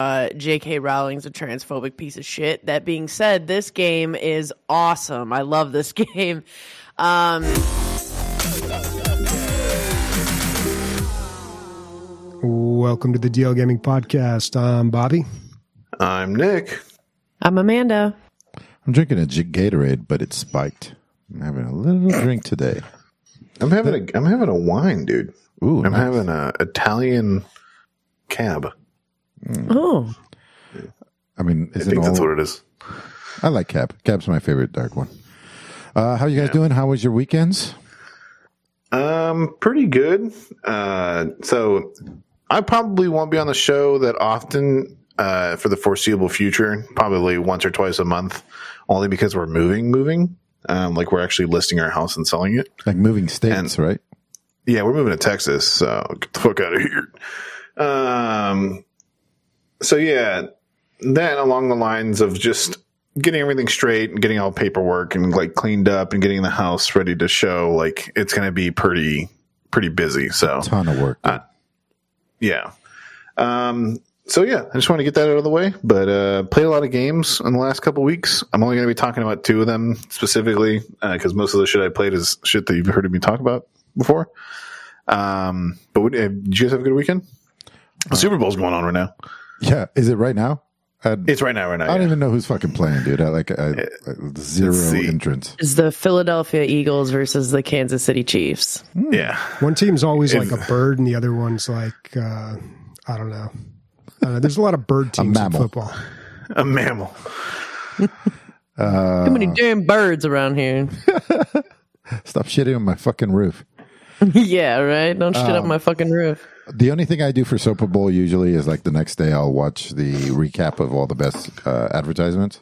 uh, J.K. Rowling's a transphobic piece of shit. That being said, this game is awesome. I love this game. Um, Welcome to the DL Gaming Podcast. I'm Bobby. I'm Nick. I'm Amanda. I'm drinking a G- Gatorade, but it's spiked. I'm having a little drink today. I'm having a I'm having a wine, dude. Ooh, I'm nice. having a Italian cab. Oh, I mean, I is it think that's all- what it is. I like Cab. Cab's my favorite dark one. Uh, how you guys doing? How was your weekends? Um, pretty good. Uh, so I probably won't be on the show that often uh, for the foreseeable future. Probably once or twice a month, only because we're moving, moving. Um, like we're actually listing our house and selling it. Like moving states, right? Yeah, we're moving to Texas, so get the fuck out of here. Um, so yeah, then along the lines of just getting everything straight and getting all paperwork and like cleaned up and getting the house ready to show, like it's going to be pretty, pretty busy. So Ton of work. Uh, yeah. Um, so yeah, I just want to get that out of the way. But uh, played a lot of games in the last couple weeks. I'm only going to be talking about two of them specifically because most of the shit I played is shit that you've heard me talk about before. Um, but what, uh, did you guys have a good weekend? The Super Bowl's going on right now. Yeah, is it right now? I, It's right now, right now. I don't yeah. even know who's fucking playing, dude. I like I, I, zero let's entrance. is the Philadelphia Eagles versus the Kansas City Chiefs? Yeah, One team's always If- like a bird, and the other one's like uh, I don't know. Uh, there's a lot of bird teams in football. a mammal. Too many damn birds around here. Stop shitting on my fucking roof. yeah, right. Don't shit up my fucking roof. The only thing I do for Super Bowl usually is like the next day I'll watch the recap of all the best uh, advertisements,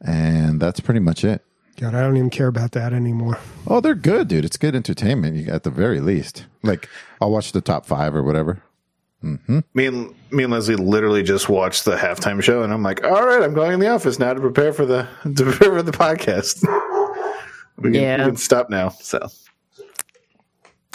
and that's pretty much it. God, I don't even care about that anymore. Oh, they're good, dude. It's good entertainment at the very least. Like I'll watch the top five or whatever. Me and me and Leslie literally just watched the halftime show, and I'm like, "All right, I'm going in the office now to prepare for the to prepare for the podcast." we, can, Yeah. we can stop now. So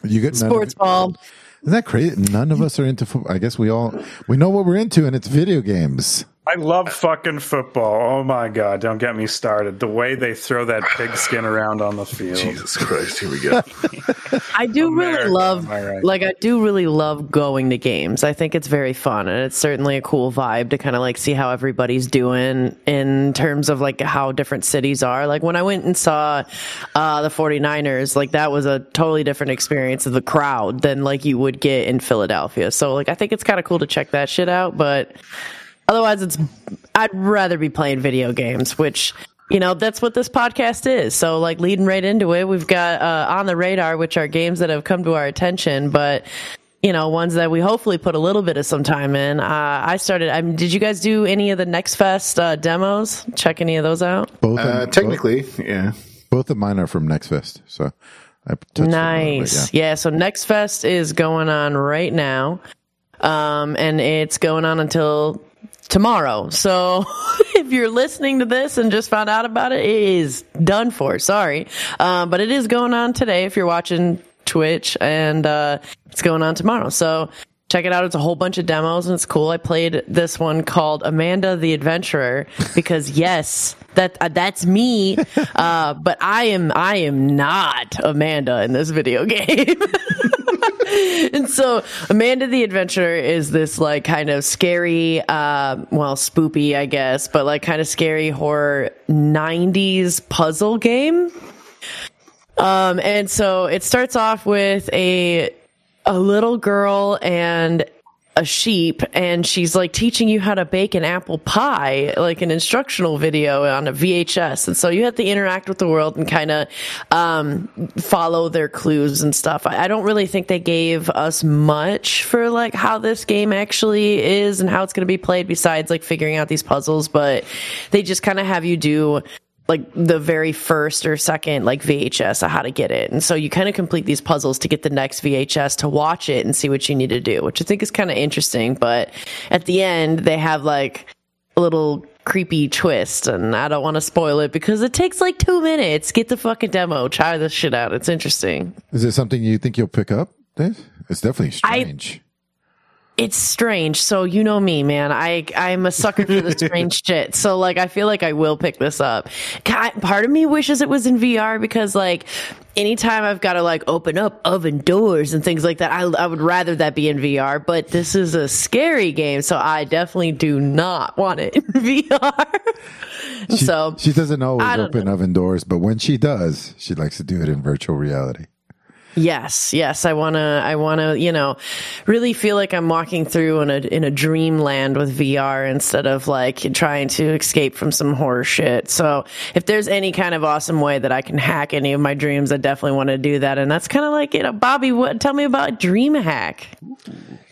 You get none Sports ball. Isn't that crazy? None of us are into football. I guess we all we know what we're into, and it's video games. I love fucking football. Oh my god, don't get me started. The way they throw that pigskin around on the field. Jesus Christ, here we go. I do really love, I right? like, I do really love going to games. I think it's very fun, and it's certainly a cool vibe to kind of like see how everybody's doing in terms of like how different cities are. Like when I went and saw uh, the 49ers, like that was a totally different experience of the crowd than like you would get in Philadelphia. So like I think it's kind of cool to check that shit out, but otherwise it's I'd rather be playing video games, which you know that's what this podcast is. So like leading right into it, we've got uh, on the radar, which are games that have come to our attention, but you know ones that we hopefully put a little bit of some time in. Uh, I started. I mean, did you guys do any of the Next Fest uh, demos? Check any of those out? Both Uh, of, technically, yeah. both, both of mine are from Next Fest, so I touched on it a little bit, Nice. yeah. yeah. So Next Fest is going on right now. Um, and it's going on until tomorrow. So if you're listening to this and just found out about it, it is done for. Sorry. Um, but it is going on today if you're watching Twitch and, uh, it's going on tomorrow. So check it out. It's a whole bunch of demos and it's cool. I played this one called Amanda the Adventurer because yes, that uh, that's me. Uh, but I am I am not Amanda in this video game. and so Amanda the Adventurer is this like kind of scary, uh, well, spoopy, I guess, but like kind of scary horror 90s puzzle game. Um, and so it starts off with a a little girl and a sheep and she's like teaching you how to bake an apple pie like an instructional video on a VHS and so you have to interact with the world and kind of um, follow their clues and stuff. I, I don't really think they gave us much for like how this game actually is and how it's going to be played besides like figuring out these puzzles but they just kind of have you do like the very first or second like VHS of how to get it. And so you kind of complete these puzzles to get the next VHS to watch it and see what you need to do, which I think is kind of interesting. But at the end, they have like a little creepy twist and I don't want to spoil it because it takes like two minutes. Get the fucking demo. Try this shit out. It's interesting. Is it something you think you'll pick up, Dave? It's definitely I- strange. It's strange. So you know me, man. I I'm a sucker for the strange shit. So like I feel like I will pick this up. God, part of me wishes it was in VR because like anytime I've got to like open up oven doors and things like that, I I would rather that be in VR. But this is a scary game, so I definitely do not want it in VR. She, so she doesn't always open oven doors, but when she does, she likes to do it in virtual reality. Yes, yes, I want to I want to, you know, really feel like I'm walking through in a in a dreamland with VR instead of like trying to escape from some horror shit. So, if there's any kind of awesome way that I can hack any of my dreams, I definitely want to do that. And that's kind of like, you know, Bobby, what tell me about Dream Hack.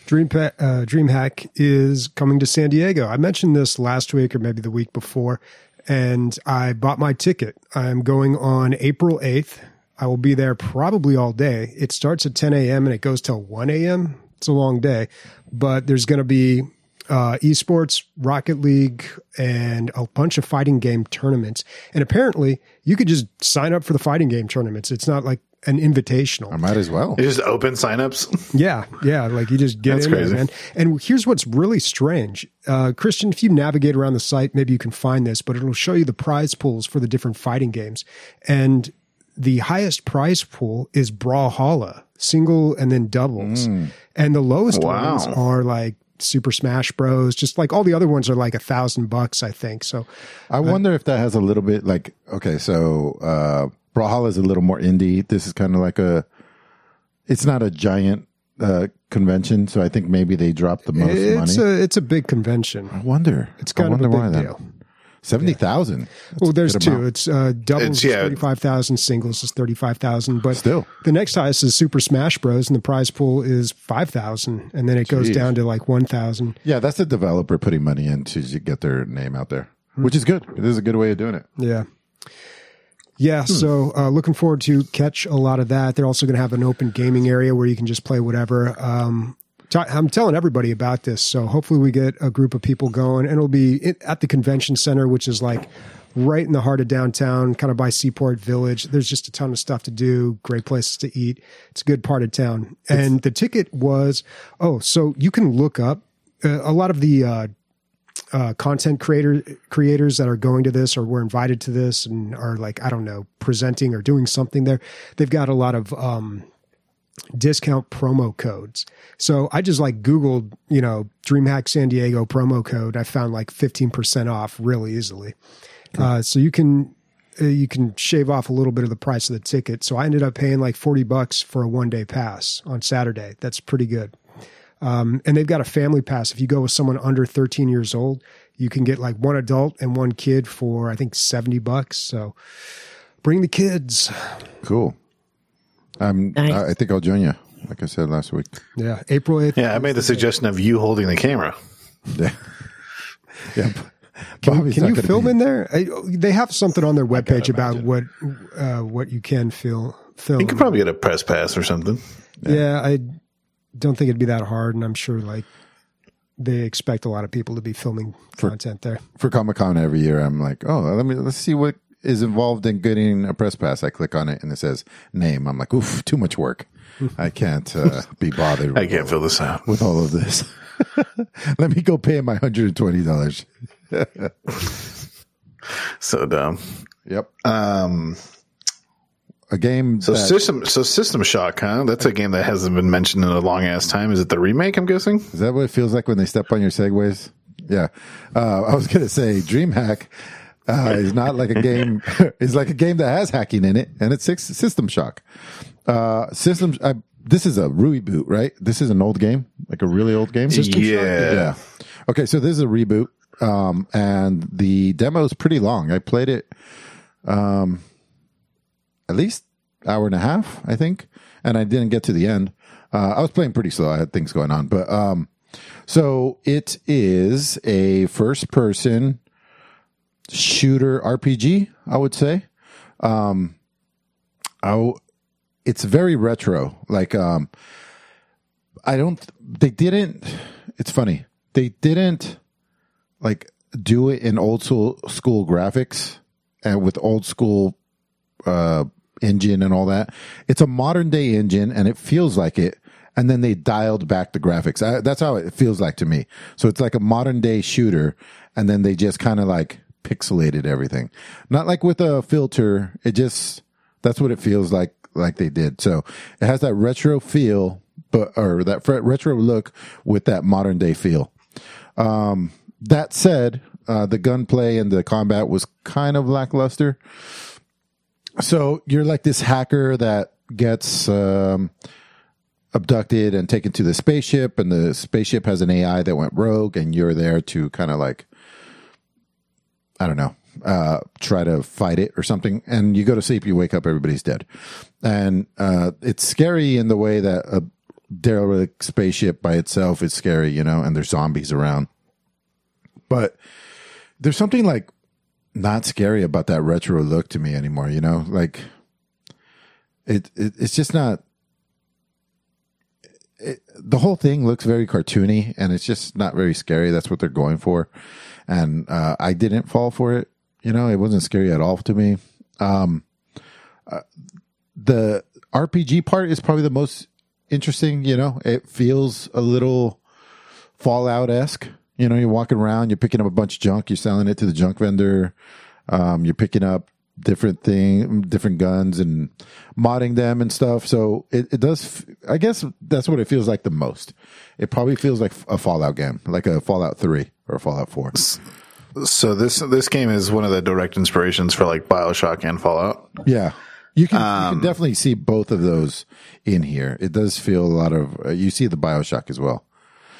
Dream uh, DreamHack is coming to San Diego. I mentioned this last week or maybe the week before, and I bought my ticket. I'm going on April 8th. I will be there probably all day. It starts at 10 a.m. and it goes till 1 a.m. It's a long day, but there's going to be uh, esports, Rocket League, and a bunch of fighting game tournaments. And apparently, you could just sign up for the fighting game tournaments. It's not like an invitational. I might as well. It's just open signups. Yeah, yeah. Like you just get That's in crazy. there, man. And here's what's really strange, uh, Christian. If you navigate around the site, maybe you can find this, but it'll show you the prize pools for the different fighting games. And the highest prize pool is Brawlhalla, single and then doubles, and the lowest Wow. ones are like Super Smash Bros. Just like all the other ones are like a thousand bucks, I think. So I wonder if that has a little bit like okay, so uh Brawlhalla is a little more indie. This is kind of like a it's not a giant uh convention, so I think maybe they dropped the most it's money. a it's a big convention. I wonder. It's kind I of a big why deal. then. Seventy thousand. Well, there's two. It's uh, doubles It's- is yeah. thirty five thousand, singles is thirty five thousand. But Still. the next highest is Super Smash Bros, and the prize pool is five thousand, and then it goes down to like one thousand. Yeah, that's the developer putting money in to get their name out there, which is good. It is a good way of doing it. Yeah. Yeah, so uh, looking forward to catch a lot of that. They're also going to have an open gaming area where you can just play whatever. Um, t- I'm telling everybody about this, so hopefully we get a group of people going, and it'll be at the convention center, which is like right in the heart of downtown, kind of by Seaport Village. There's just a ton of stuff to do, great places to eat. It's a good part of town, and the ticket was oh, so you can look up uh, a lot of the. Uh, uh, content creator creators that are going to this or were invited to this and are like I don't know presenting or doing something there. They've got a lot of um, discount promo codes. So I just like Googled, you know, DreamHack San Diego promo code. I found like fifteen percent off really easily. Uh, so you can uh, you can shave off a little bit of the price of the ticket. So I ended up paying like forty bucks for a one day pass on Saturday. That's pretty good. Um, and they've got a family pass. If you go with someone under 13 years old, you can get like one adult and one kid for I think 70 bucks. So bring the kids. Cool. Um, Nice. I, I think I'll join you. Like I said last week. Yeah, April 8th. Yeah, I made the suggestion of you holding the camera. Yeah. yeah. Can, can you film be- in there? I, they have something on their webpage about what uh, what you can fil- film. You could probably get a press pass or something. yeah, I don't think it'd be that hard, and I'm sure like they expect a lot of people to be filming content there. for Comic Con every year, I'm like, oh, let me let's see what is involved in getting a press pass. I click on it and it says name. I'm like, oof, too much work. I can't uh, be bothered. I can't fill this out. with all of this. let me go pay my hundred and twenty dollars. So dumb. Yep, Um, a game. so that, system, so System Shock, huh? That's a game that hasn't been mentioned in a long ass time. Is it the remake? I'm guessing. is that what it feels like when they step on your segues? Yeah, uh, I was gonna say DreamHack uh, is not like a game. it's like a game that has hacking in it, and it's six, System Shock. Uh, systems. I, this is a reboot, right? This is an old game, like a really old game. yeah. Yeah. Okay, so this is a reboot, um, and the demo is pretty long. I played it, um, at least hour and a half, I think, and I didn't get to the end. Uh, I was playing pretty slow. I had things going on, but um, so it is a first-person shooter RPG. I would say. Um, I, it's very retro. Like, um, I don't. They didn't. It's funny. They didn't like do it in old school school graphics and with old school uh, engine and all that. It's a modern day engine, and it feels like it. and then they dialed back the graphics. I, that's how it feels like to me. So it's like a modern day shooter, and then they just kind of like pixelated everything. Not like with a filter. It just that's what it feels like like they did. So it has that retro feel, but or that retro look with that modern day feel. Um, that said, uh, the gunplay and the combat was kind of lackluster. So you're like this hacker that gets um, abducted and taken to the spaceship, and the spaceship has an AI that went rogue, and you're there to kind of like, I don't know, uh, try to fight it or something. And you go to sleep, you wake up, everybody's dead, and uh, it's scary in the way that a derelict spaceship by itself is scary, you know, and there's zombies around. But there's something like not scary about that retro look to me anymore, you know? Like it, it it's just not it, the whole thing looks very cartoony and it's just not very scary. That's what they're going for. And uh, I didn't fall for it. You know, it wasn't scary at all to me. Um, uh, the RPG part is probably the most interesting. You know, it feels a little Fallout esque. You know, you're walking around, you're picking up a bunch of junk, you're selling it to the junk vendor. Um, you're picking up different thing, different guns, and modding them and stuff. So it, it does. I guess that's what it feels like the most. It probably feels like a Fallout game, like a Fallout Three or Fallout Four. So this this game is one of the direct inspirations for like Bioshock and Fallout. Yeah. You can, you can definitely see both of those in here. It does feel a lot of, uh, you see the Bioshock as well.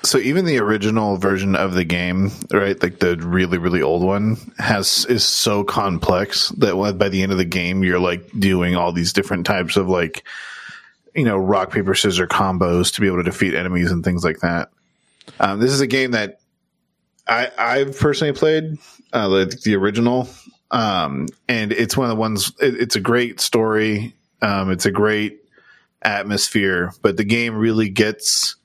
So even the original version of the game, right, like the really really old one, has is so complex that by the end of the game, you're like doing all these different types of like, you know, rock paper scissors combos to be able to defeat enemies and things like that. Um, this is a game that I I've personally played, uh, the, the original, um, and it's one of the ones. It, it's a great story. Um, it's a great atmosphere, but the game really gets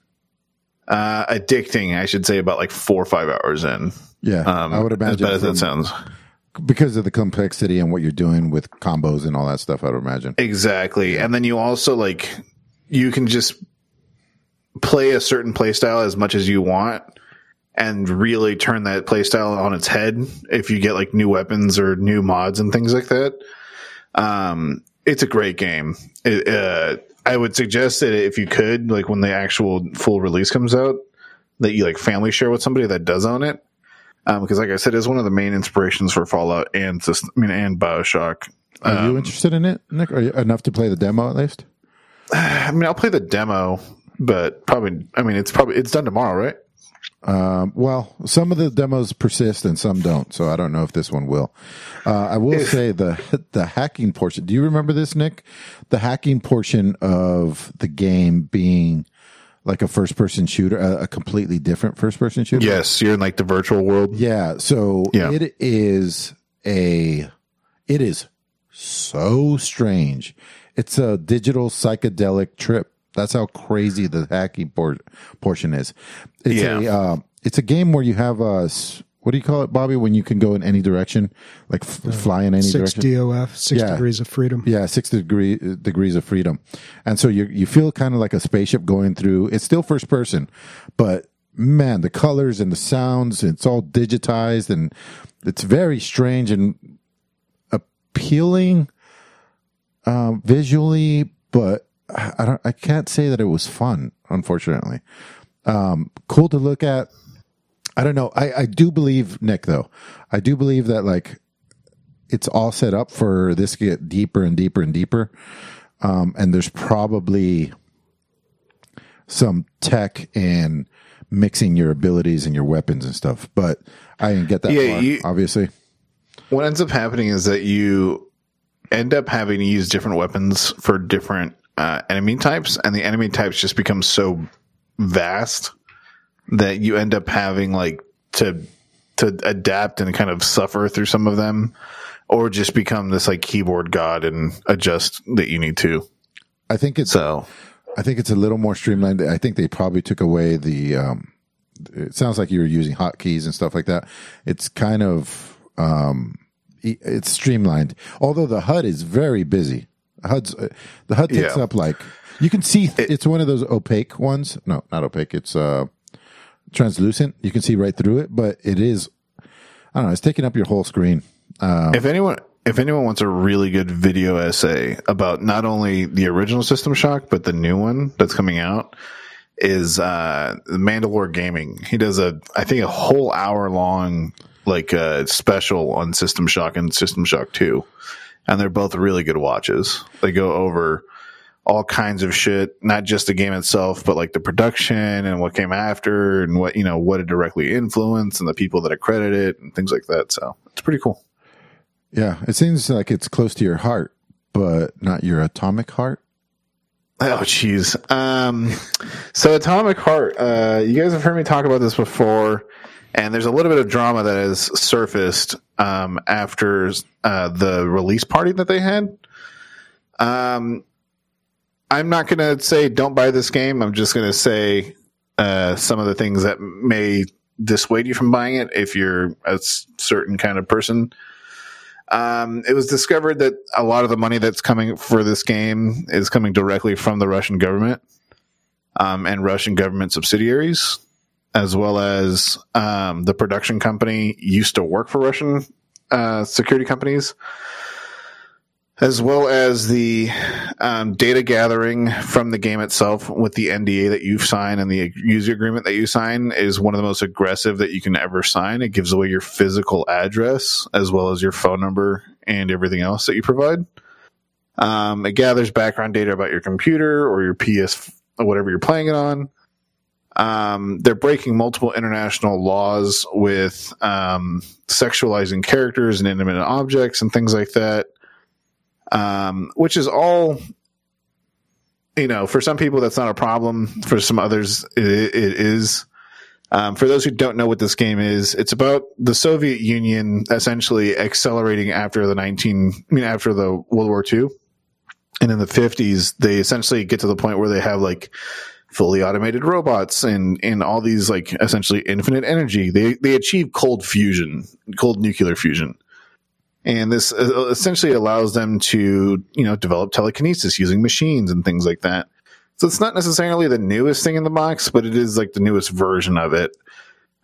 uh, addicting. I should say about like four or five hours in. Yeah. Um, I would imagine. as bad as that sounds. Because of the complexity and what you're doing with combos and all that stuff, I would imagine. Exactly. And then you also like you can just play a certain playstyle as much as you want and really turn that playstyle on its head if you get like new weapons or new mods and things like that. Um it's a great game. It, uh I would suggest that if you could like when the actual full release comes out that you like family share with somebody that does own it. Um, because like I said, it's one of the main inspirations for Fallout and system, I mean, and Bioshock. Are Um, you interested in it, Nick? Are you enough to play the demo at least? I mean, I'll play the demo, but probably, I mean, it's probably, it's done tomorrow, right? Um, well, some of the demos persist and some don't, so I don't know if this one will. Uh, I will say the the hacking portion. Do you remember this, Nick? The hacking portion of the game being like a first person shooter, a, a completely different first person shooter. Yes. You're in like the virtual world. Yeah. So Yeah. it is a, it is so strange. It's a digital psychedelic trip. That's how crazy the hacking por- portion is. It's Yeah. a, uh, it's a game where you have a, s- what do you call it, Bobby? When you can go in any direction, like f- fly in any Six direction. DOF, six Yeah. degrees of freedom. Yeah, six degree degrees of freedom, and so you you feel kind of like a spaceship going through. It's still first person, but man, the colors and the sounds, it's all digitized, and it's very strange and appealing um, visually. But I don't, I can't say that it was fun. Unfortunately, um, cool to look at. I don't know. I, I do believe Nick though. I do believe that like it's all set up for this to get deeper and deeper and deeper. Um, and there's probably some tech in mixing your abilities and your weapons and stuff. But I didn't get that Yeah, far, you- obviously. What ends up happening is that you end up having to use different weapons for different uh, enemy types, and the enemy types just become so vast that you end up having like to to adapt and kind of suffer through some of them, or just become this like keyboard god and adjust that you need to. I think it's So I think it's a little more streamlined. I think they probably took away the. Um, it sounds like you were using hotkeys and stuff like that. It's kind of um, it's streamlined. Although the HUD is very busy. HUD's uh, the HUD takes Yeah. up like you can see. it's one of those opaque ones. No, not opaque. It's uh translucent. You can see right through it, but it is. I don't know. It's taking up your whole screen. if anyone if anyone wants a really good video essay about not only the original System Shock but the new one that's coming out is uh Mandalore Gaming. He does a I think a whole hour long like uh special on System Shock and System Shock 2. And they're both really good watches. They go over all kinds of shit, not just the game itself, but like the production and what came after and what, you know, what it directly influenced and the people that accredit it and things like that. So it's pretty cool. Yeah, it seems like it's close to your heart, but not your atomic heart. Oh, jeez. Um, so Atomic Heart, uh, you guys have heard me talk about this before, and there's a little bit of drama that has surfaced um, after uh, the release party that they had. Um, I'm not going to say don't buy this game. I'm just going to say uh, some of the things that may dissuade you from buying it if you're a certain kind of person. Um, it was discovered that a lot of the money that's coming for this game is coming directly from the Russian government um, and Russian government subsidiaries, as well as um, the production company used to work for Russian uh, security companies, as well as the um, data gathering from the game itself with the NDA that you've signed and the user agreement that you sign is one of the most aggressive that you can ever sign. It gives away your physical address as well as your phone number and everything else that you provide. Um, it gathers background data about your computer or your PS, whatever you're playing it on. Um, they're breaking multiple international laws with um, sexualizing characters and inanimate objects and things like that. Um, which is all you know for some people that's not a problem. For some others it, it is. Um, for those who don't know what this game is it's about the soviet union essentially accelerating after the 19 i mean after the world war ii and in the 50s they essentially get to the point where they have like fully automated robots and and all these like essentially infinite energy they they achieve cold fusion cold nuclear fusion. And this uh, essentially allows them to you know develop telekinesis using machines and things like that. So it's not necessarily the newest thing in the box but it is like the newest version of it.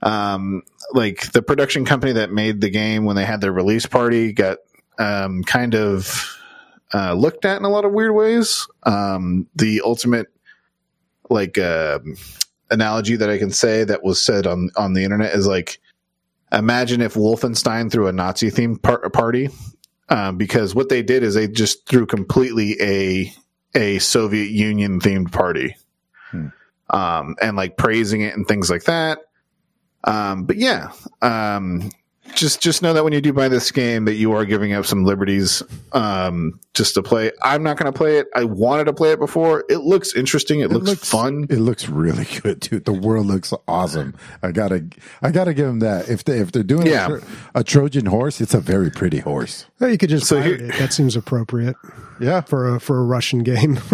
Um like the production company that made the game when they had their release party got um kind of uh looked at in a lot of weird ways. Um the ultimate like uh analogy that i can say that was said on on the internet is like imagine if Wolfenstein threw a Nazi themed par- party, um, because what they did is they just threw completely a a Soviet Union themed party, um, and like praising it and things like that. Um, but yeah, um, just just know that when you do buy this game, that you are giving up some liberties um, just to play. I'm not going to play it. I wanted to play it before. It looks interesting. It, looks, fun. It looks really good, dude. The world looks awesome. I gotta, I gotta give them that. If they if they're doing Yeah. a, a Trojan horse, it's a very pretty horse. Well, you could just So pirate here- it. That seems appropriate Yeah, for a for a Russian game.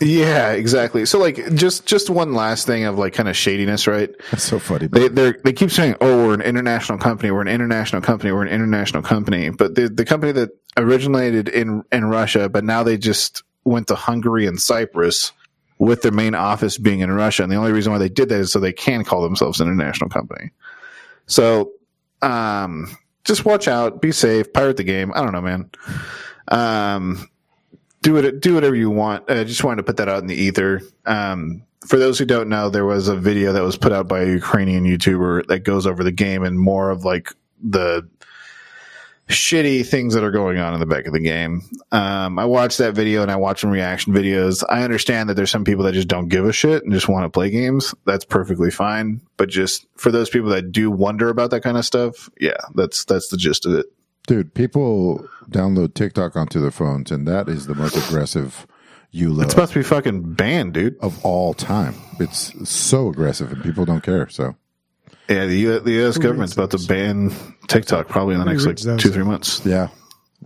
Yeah, exactly. So like just just one last thing of like kind of shadiness, right? that's so funny. They they they keep saying, "Oh, we're an international company. We're an international company. We're an international company." But the the company that originated in in Russia, but now they just went to Hungary and Cyprus with their main office being in Russia. And the only reason why they did that is so they can call themselves an international company. So, um, just watch out, be safe, pirate the game. I don't know, man. Um, do it, do whatever you want. I just wanted to put that out in the ether. Um, for those who don't know, there was a video that was put out by a Ukrainian YouTuber that goes over the game and more of like the shitty things that are going on in the back of the game. Um, I watched that video and I watched some reaction videos. I understand that there's some people that just don't give a shit and just want to play games. That's perfectly fine. But just for those people that do wonder about that kind of stuff, yeah, that's that's the gist of it. Dude, people download TikTok onto their phones, and that is the most aggressive You EULA It's supposed to be fucking banned, dude. of all time. It's so aggressive, and people don't care. So Yeah, the, U- the U.S. government's about to ban TikTok probably in the next like reads those? two three months. Yeah.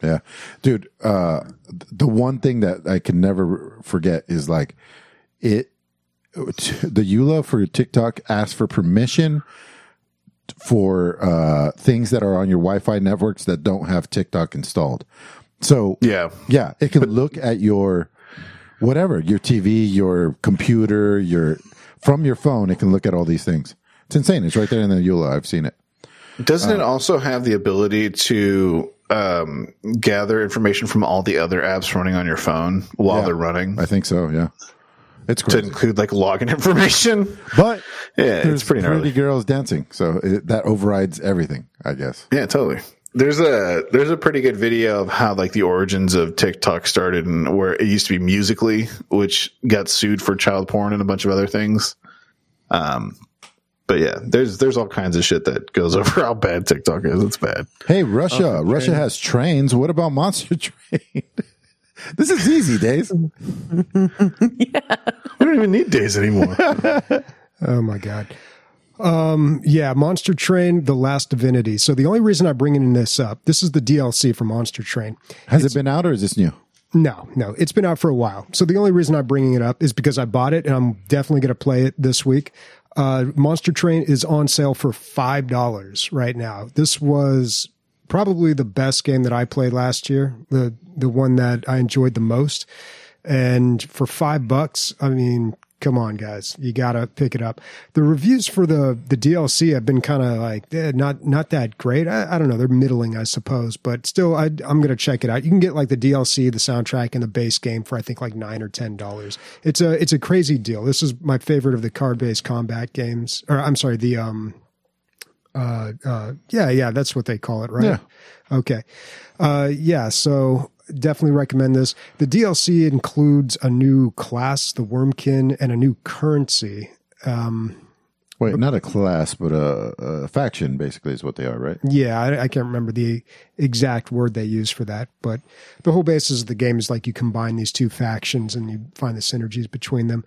Yeah. Dude, uh the one thing that I can never forget is like it the EULA for TikTok asks for permission for uh things that are on your Wi-Fi networks that don't have TikTok installed. So Yeah. yeah, it can look at your whatever, your TV, your computer, your from your phone. It can look at all these things. It's insane. It's right there in the EULA. I've seen it. Doesn't it also have the ability to um, gather information from all the other apps running on your phone while Yeah. they're running? I think so. Yeah, it's To include like login information. But Yeah, it's pretty pretty girls dancing, so it, that overrides everything. I guess. Yeah, totally. There's a there's a pretty good video of how like the origins of TikTok started and where it used to be Musical.ly, which got sued for child porn and a bunch of other things. Um, but yeah, there's there's all kinds of shit that goes over how bad TikTok is. It's bad. Hey, Russia! Russia has trains. What about Monster Train? This is easy, days. yeah. We don't even need days anymore. Oh my god. Um, yeah, Monster Train, The Last Divinity. So the only reason I'm bringing this up, this is the DLC for Monster Train. Has it been out or is this new? No, no, it's been out for a while. So the only reason I'm bringing it up is because I bought it and I'm definitely going to play it this week. Uh, Monster Train is on sale for five dollars right now. This was probably the best game that I played last year, the the one that I enjoyed the most. And for five bucks, I mean, come on, guys, you gotta pick it up. The reviews for the the DLC have been kind of like eh, not not that great. I, I don't know, they're middling, I suppose, but still, I, I'm gonna check it out. You can get like the DLC, the soundtrack, and the base game for I think like nine or ten dollars. It's a it's a crazy deal. This is my favorite of the card based combat games, or I'm sorry, the um. Uh, uh, yeah, yeah, that's what they call it, right? Yeah. Okay. Uh, yeah, so definitely recommend this. The DLC includes a new class, the Wurmkin, and a new currency. Um, Wait, not a class, but a, a faction. Basically, is what they are, right? Yeah, I, I can't remember the exact word they use for that, but the whole basis of the game is like you combine these two factions and you find the synergies between them.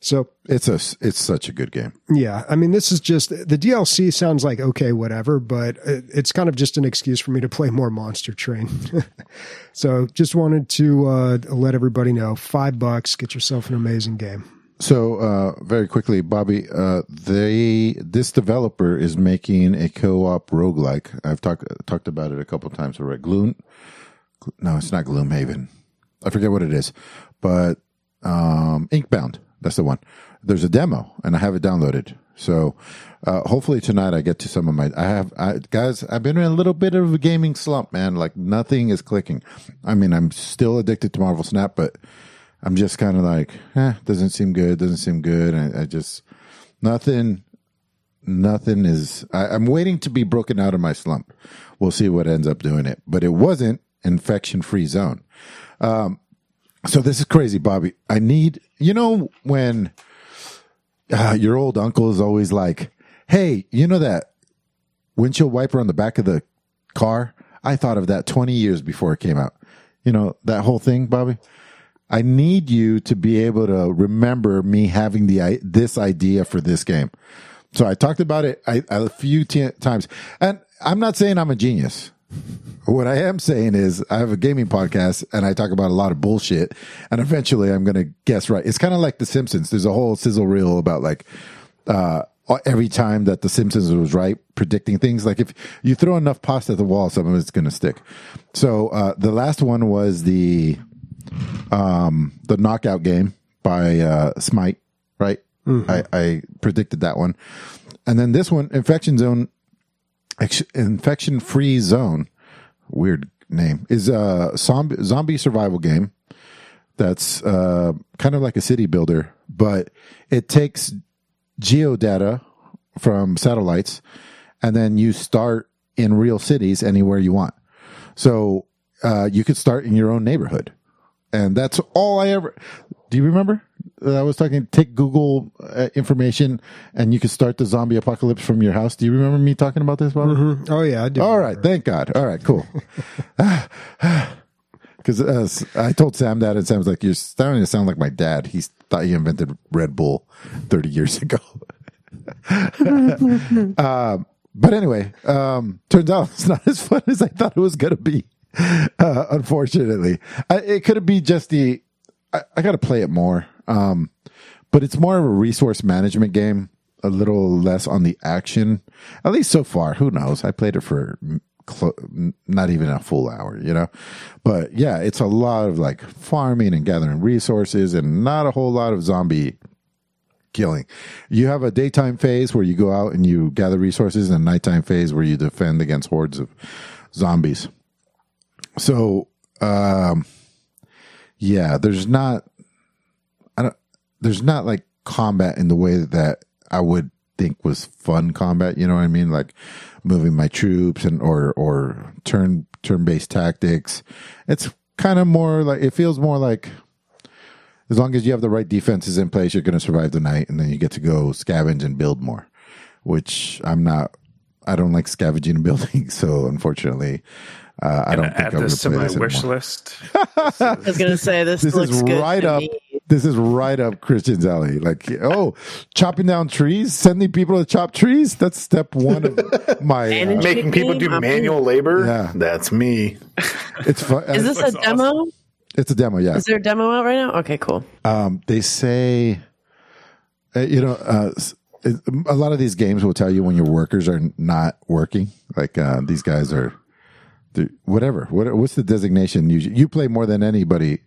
So It's a. It's such a good game. Yeah, I mean, this is just the DLC sounds like okay, whatever, but it- it's kind of just an excuse for me to play more Monster Train. so, just wanted to uh, let everybody know: five bucks, get yourself an amazing game. So, uh, very quickly, Bobby, uh, they this developer is making a co-op roguelike. I've talked talked about it a couple times already. Gloom, no, it's not Gloomhaven. I forget what it is, but um, Inkbound. That's the one. There's a demo, and I have it downloaded. So, uh, hopefully tonight I get to some of my. I have, I, guys. I've been in a little bit of a gaming slump, man. Like nothing is clicking. I mean, I'm still addicted to Marvel Snap, but I'm just kind of like, eh, doesn't seem good, doesn't seem good. I, I just nothing, nothing is. I, I'm waiting to be broken out of my slump. We'll see what ends up doing it, but it wasn't infection free zone. Um, so this is crazy, Bobby. I need, you know, when uh, your old uncle is always like, "Hey, you know that windshield wiper on the back of the car? I thought of that 20 years before it came out. You know that whole thing, Bobby." I need you to be able to remember me having the this idea for this game. So I talked about it I, a few t- times, and I'm not saying I'm a genius. What I am saying is I have a gaming podcast and I talk about a lot of bullshit, and eventually I'm going to guess right. It's kind of like The Simpsons. There's a whole sizzle reel about like uh, every time that The Simpsons was right predicting things. Like if you throw enough pasta at the wall, some of it's going to stick. So uh, the last one was the um, the knockout game by uh, Smite, right? I, I predicted that one, and then this one, Infection Zone, Infection Free Zone, weird name, is a zombie survival game that's uh, kind of like a city builder, but it takes geodata from satellites, and then you start in real cities anywhere you want. So uh, you could start in your own neighborhood, and that's all I ever. Do you remember? Uh, I was talking. Take Google uh, information, and you could start the zombie apocalypse from your house. Do you remember me talking about this, Bob? Oh yeah, I do. All right, thank God. All right, cool. Because uh, I told Sam that, and Sam's like, "You're starting to sound like my dad. He thought he invented Red Bull 30 years ago." uh, but anyway, um, turns out it's not as fun as I thought it was going to be. Uh, unfortunately, I, it could be just the. I, I got to play it more, um, but it's more of a resource management game. A little less on the action, at least so far. Who knows? I played it for not even a full hour, you know. But yeah, it's a lot of like farming and gathering resources, and not a whole lot of zombie killing. You have a daytime phase where you go out and you gather resources, and a nighttime phase where you defend against hordes of zombies. So, um, yeah, there's not, there's not like combat in the way that I would think was fun combat. You know what I mean? Like moving my troops and or or turn turn based tactics. It's kind of more like it feels more like as long as you have the right defenses in place, you're going to survive the night, and then you get to go scavenge and build more. Which I'm not. I don't like scavenging and building, so unfortunately, uh, I don't think Add I'm going this to play my this wish anymore. list. I was gonna say this, This looks is good right to up. me. This is right up Christian's alley. Like, oh, chopping down trees, sending people to chop trees. That's step one of my. Uh, Making people do I'm- manual labor. Yeah. That's me. it's fun. Is this a looks awesome. demo? It's a demo. Yeah. Is there a demo out right now? Okay, cool. Um, they say, uh, you know, uh, a lot of these games will tell you when your workers are not working. Like uh, these guys are, they're- whatever. What, what's the designation? You you play more than anybody.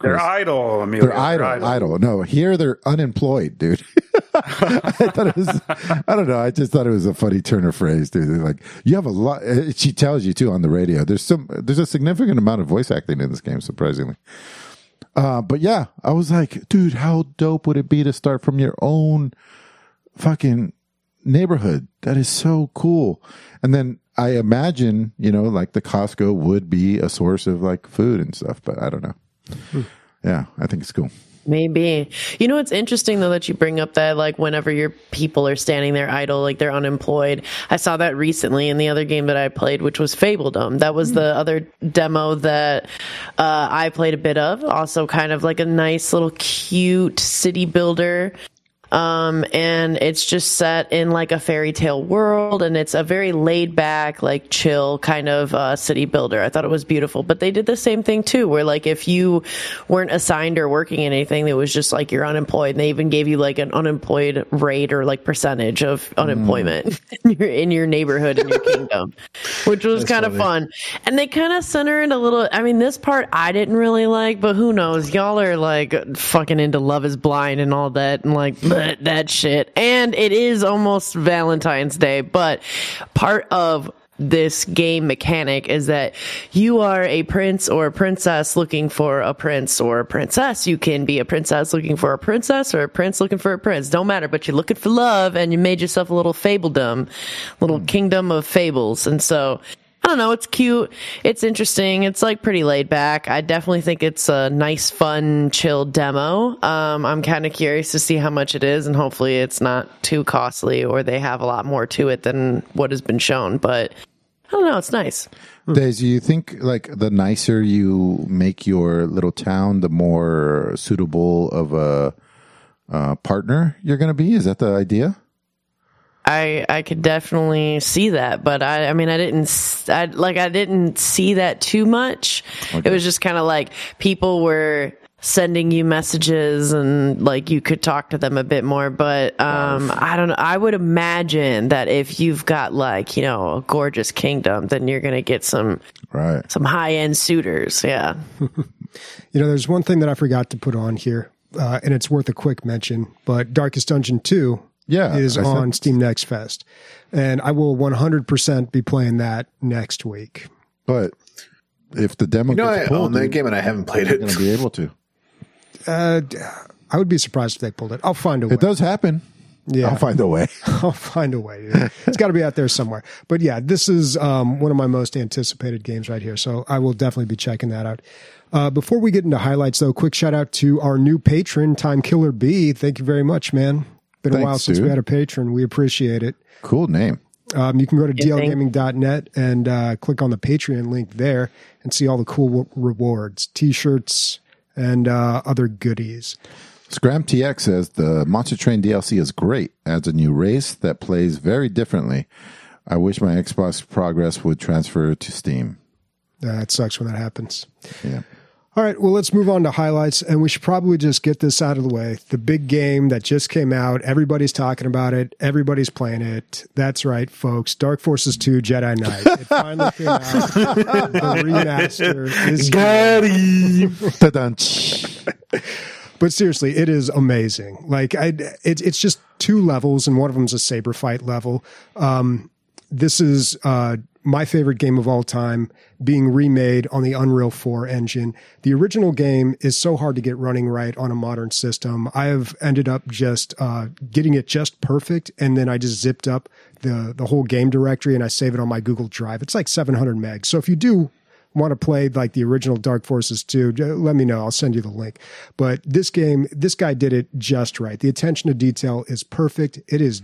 They're idle, Amelia. They're idle, idle. No, here they're unemployed, dude. I thought it was. I don't know. I just thought it was a funny turn of phrase, dude. They're like you have a lot. uh, She tells you too on the radio. There's some. There's a significant amount of voice acting in this game, surprisingly. Uh, but yeah, I was like, dude, how dope would it be to start from your own fucking neighborhood? That is so cool. And then I imagine, you know, like the Costco would be a source of like food and stuff, but I don't know. Yeah, I think it's cool. Maybe. You know it's interesting though that you bring up that like whenever your people are standing there idle, like they're unemployed. I saw that recently in the other game that I played, which was Fabledom. That was the other demo that uh, I played a bit of. Also, kind of like a nice little cute city builder. Um, and it's just set in like a fairy tale world, and it's a very laid back, like chill kind of uh, city builder. I thought it was beautiful. But they did the same thing too, where like if you weren't assigned or working in anything, it was just like you're unemployed. And they even gave you like an unemployed rate or like percentage of unemployment in, your, in your neighborhood in your kingdom, which was kind of fun. And they kind of centered a little. I mean, this part I didn't really like, but who knows? Y'all are like fucking into Love Is Blind and all that, and like that shit. And it is almost Valentine's Day, but part of this game mechanic is that you are a prince or a princess looking for a prince or a princess. You can be a princess looking for a princess or a prince looking for a prince. Don't matter, but you're looking for love and you made yourself a little fabledom, little mm. kingdom of fables. And so don't know. It's cute. It's interesting. It's like pretty laid back. I definitely think it's a nice, fun, chill demo. Um, I'm kind of curious to see how much it is, and hopefully it's not too costly or they have a lot more to it than what has been shown. But I don't know. It's nice. Days, do you think like the nicer you make your little town, the more suitable of a uh, partner you're going to be? Is that the idea? I I could definitely see that, but I I mean I didn't I like I didn't see that too much. It was just kind of like people were sending you messages and like you could talk to them a bit more but um i don't know i would imagine that if you've got like you know a gorgeous kingdom then you're gonna get some Right. some high-end suitors yeah You know, there's one thing that I forgot to put on here, uh, and it's worth a quick mention. But Darkest Dungeon 2 Yeah, is I on said- Steam Next Fest, and I will 100% be playing that next week. But if the demo You know, I gets own pulled, that game and I haven't played it. going to it. be able to. Uh, I would be surprised if they pulled it. I'll find a way. It does happen. Yeah. I'll find a way. I'll find a way. It's got to be out there somewhere. But yeah, this is um, one of my most anticipated games right here. So I will definitely be checking that out. Uh, before we get into highlights, though, quick shout out to our new patron, Time Killer B. Thank you very much, man. Been a while since we had a patron. We appreciate it. Cool name. Um, you can go to Yeah, thank- dlgaming.net and uh, click on the Patreon link there and see all the cool w- rewards, t-shirts, and uh, other goodies. Scram TX says the Monster Train DLC is great. Adds a new race that plays very differently. I wish my Xbox progress would transfer to Steam. Uh, it sucks when that happens. Yeah. All right, well, let's move on to highlights, and we should probably just get this out of the way. The big game that just came out, everybody's talking about it, everybody's playing it. That's right, folks. Dark Forces 2 Jedi Knight. It finally came out. the remaster is. Ta-dun. But seriously, it is amazing. Like, I, it, it's just two levels, and one of them's a saber fight level. Um, this is uh, my favorite game of all time being remade on the Unreal 4 engine. The original game is so hard to get running right on a modern system. I have ended up just uh, getting it just perfect, and then I just zipped up the the whole game directory and I save it on my Google Drive. It's like 700 megs. So if you do want to play like the original Dark Forces 2, let me know. I'll send you the link. But this game, this guy did it just right. The attention to detail is perfect. It is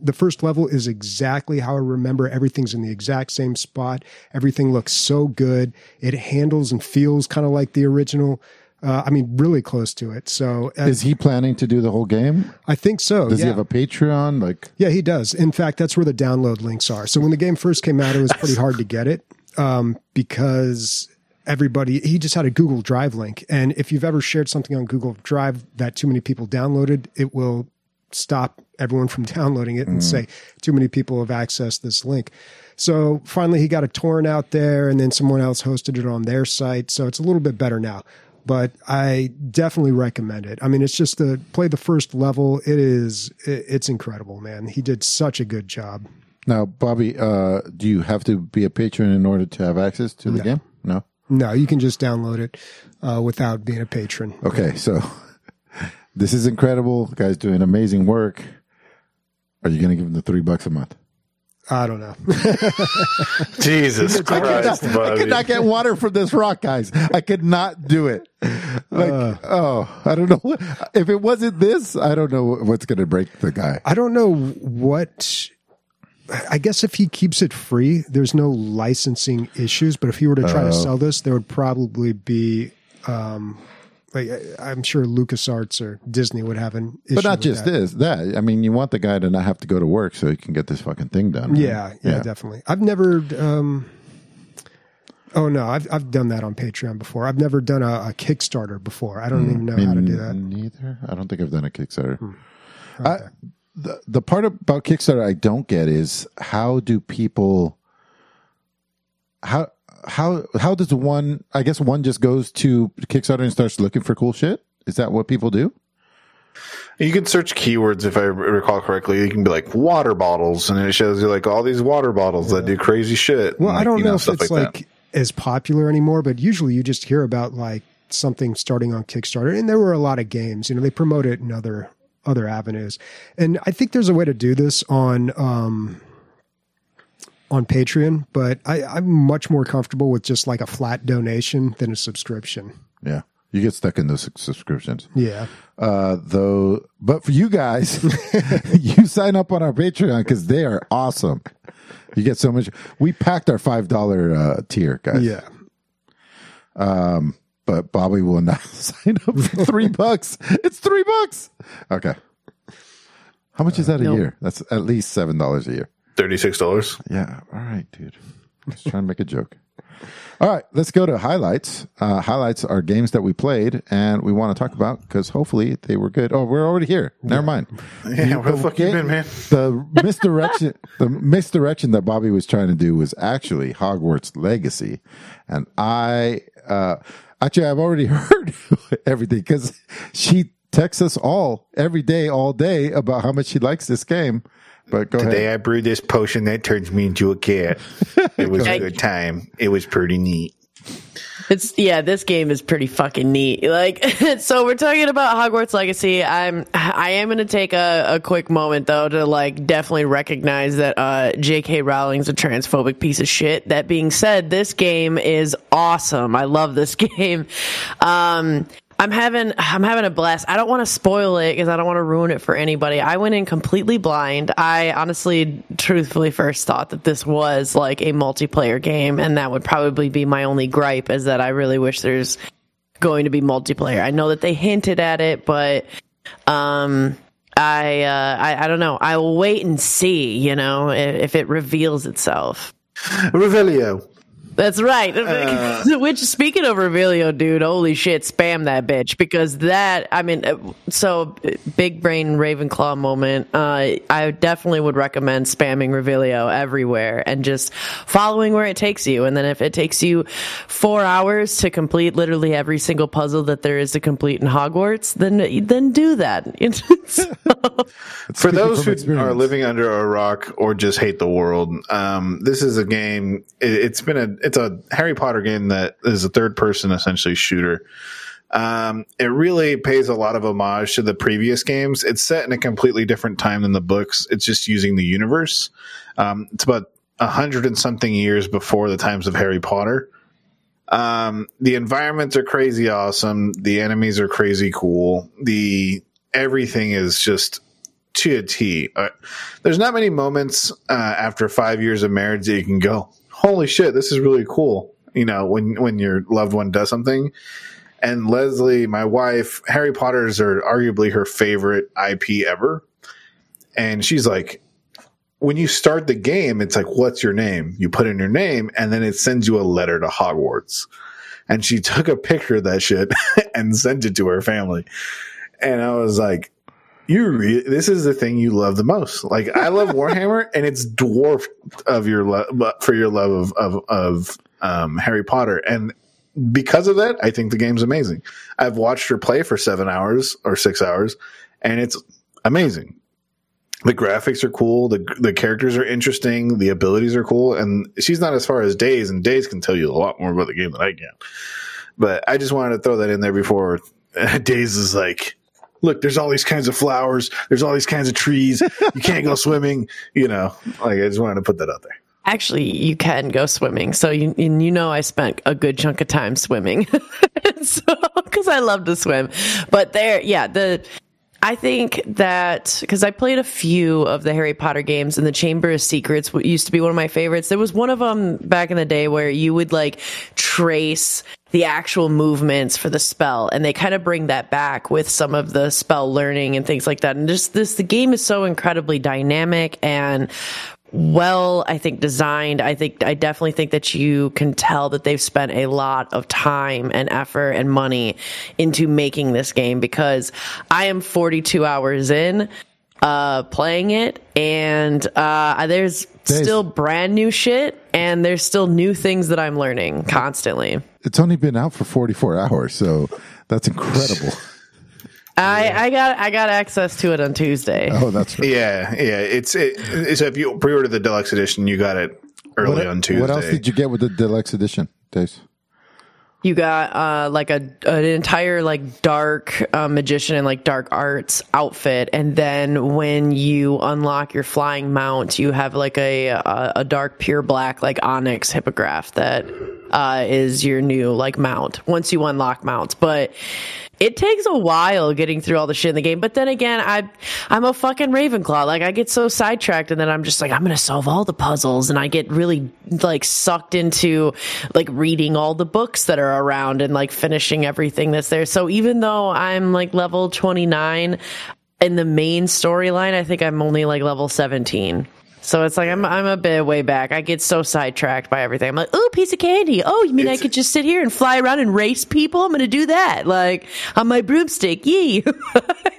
the first level is exactly how I remember. Everything's in the exact same spot. Everything looks so good. It handles and feels kind of like the original. Uh, I mean, really close to it. So uh, Is he planning to do the whole game? I think so. Does yeah. he have a Patreon? Like, Yeah, he does. In fact, that's where the download links are. So when the game first came out, it was pretty hard to get it um, because everybody he just had a Google Drive link, and if you've ever shared something on Google Drive that too many people downloaded, it will stop everyone from downloading it and say too many people have accessed this link. So finally, he got a torrent out there, and then someone else hosted it on their site. So it's a little bit better now. But I definitely recommend it. I mean, it's just the play the first level. It is it, it's incredible, man. He did such a good job. Now, Bobby, uh, do you have to be a patron in order to have access to the game? No. No, you can just download it uh, without being a patron. Okay, so this is incredible. The guy's doing amazing work. Are you going to give him the three bucks a month? I don't know. Jesus I could, Christ, not, I could not get water from this rock, guys. I could not do it. Like, oh, I don't know. If it wasn't this, I don't know what's going to break the guy. I don't know what. I guess if he keeps it free, there's no licensing issues. But if he were to try to sell this, there would probably be, um, like I'm sure LucasArts or Disney would have an issue. But not just that. this, that. I mean, you want the guy to not have to go to work so he can get this fucking thing done. right? Yeah, yeah, definitely. I've never. Um, oh no, I've I've done that on Patreon before. I've never done a, a Kickstarter before. I don't even know how to do that. Hmm. Neither. I don't think I've done a Kickstarter. I, the the part about Kickstarter I don't get is how do people how how how does one I guess one just goes to Kickstarter and starts looking for cool shit? Is that what people do? You can search keywords if I recall correctly. You can be like water bottles, and it shows you like all these water bottles that do crazy shit. Well, and, I don't you know, if it's that. like, as popular anymore, but usually you just hear about like something starting on Kickstarter, and there were a lot of games. You know, they promote it in other other avenues, and I think there's a way to do this on um, on Patreon, but I, I'm much more comfortable with just like a flat donation than a subscription. Yeah. You get stuck in those subscriptions. Yeah, Uh, though, but for you guys, you sign up on our Patreon because they are awesome. You get so much. We packed our five dollar uh, tier, guys. yeah. But Bobby will not sign up for three bucks. It's three bucks. Okay. How much is that a no. year? That's at least seven dollars a year. thirty-six dollars. Yeah. All right, dude. Just trying to make a joke. All right, let's go to highlights. Uh, highlights are games that we played and we want to talk about because hopefully they were good. Oh, we're already here. Never mind. Yeah, where the fuck you been, man? The misdirection, the misdirection that Bobby was trying to do was actually Hogwarts Legacy, and I uh, actually I've already heard everything because she texts us all every day, all day about how much she likes this game. But go Today ahead. I brewed this potion that turns me into a cat. It was a good time. It was pretty neat. It's yeah, this game is pretty fucking neat. Like, so we're talking about Hogwarts Legacy. I'm I am gonna take a, a quick moment though to like definitely recognize that uh, J.K. Rowling's a transphobic piece of shit. That being said, this game is awesome. I love this game. Um, I'm having I'm having a blast. I don't want to spoil it because I don't want to ruin it for anybody. I went in completely blind. I honestly, truthfully, first thought that this was like a multiplayer game, and that would probably be my only gripe. Is that I really wish there's going to be multiplayer. I know that they hinted at it, but um, I, uh, I I don't know. I will wait and see. You know, if, if it reveals itself. Revelio. That's right. Which, speaking of Revelio, dude, holy shit, spam that bitch because that. I mean, uh, so big brain Ravenclaw moment. Uh, I definitely would recommend spamming Revelio everywhere and just following where it takes you. And then if it takes you four hours to complete literally every single puzzle that there is to complete in Hogwarts, then then do that. So- For those who experience. are living under a rock or just hate the world, um, this is a game. It, it's been a it's a Harry Potter game that is a third person essentially shooter. Um, it really pays a lot of homage to the previous games. It's set in a completely different time than the books. It's just using the universe. Um, it's about a hundred and something years before the times of Harry Potter. Um, the environments are crazy awesome. The enemies are crazy cool. The everything is just to a T. Uh, there's not many moments uh, after five years of marriage that you can go, "Holy shit, this is really cool." You know, when when your loved one does something. And Leslie, my wife, Harry Potter's are arguably her favorite IP ever. And she's like, when you start the game, it's like, what's your name? You put in your name, and then it sends you a letter to Hogwarts. And she took a picture of that shit and sent it to her family. And I was like, you re- this is the thing you love the most. Like I love Warhammer, and it's dwarfed of your love for your love of of, of um, Harry Potter, and because of that, I think the game's amazing. I've watched her play for seven hours or six hours, and it's amazing. The graphics are cool. The the characters are interesting. The abilities are cool, and she's not as far as Days, and Days can tell you a lot more about the game than I can. But I just wanted to throw that in there before Days is like, look, there's all these kinds of flowers, there's all these kinds of trees. You can't go swimming, you know. Like I just wanted to put that out there. Actually, you can go swimming. So you you know I spent a good chunk of time swimming. so cuz I love to swim. But there yeah, the I think that because I played a few of the Harry Potter games and the Chamber of Secrets used to be one of my favorites. There was one of them back in the day where you would like trace the actual movements for the spell and they kind of bring that back with some of the spell learning and things like that. And just this, the game is so incredibly dynamic and well, I think designed. I think I definitely think that you can tell that they've spent a lot of time and effort and money into making this game because I am 42 hours in uh playing it and uh there's still brand new shit and there's still new things that I'm learning constantly. It's only been out for 44 hours, so that's incredible. I I got I got access to it on Tuesday. Oh, that's right. Yeah, yeah. It's it, it's if you pre-order the deluxe edition, you got it early What, on Tuesday. what else did you get with the deluxe edition, Days? You got uh, like a an entire like dark uh, magician and like dark arts outfit, and then when you unlock your flying mount, you have like a a, a dark pure black like onyx hippogriff that uh, is your new like mount once you unlock mounts, but. It takes a while getting through all the shit in the game, but then again, I I'm a fucking Ravenclaw. Like I get so sidetracked, and then I'm just like, I'm gonna solve all the puzzles, and I get really like sucked into like reading all the books that are around and like finishing everything that's there. So even though I'm like level 29 in the main storyline, I think I'm only like level 17. So it's like I'm I'm a bit way back. I get so sidetracked by everything. I'm like, oh, piece of candy. Oh, you mean I could just sit here and fly around and race people? I'm gonna do that, like on my broomstick. Yee.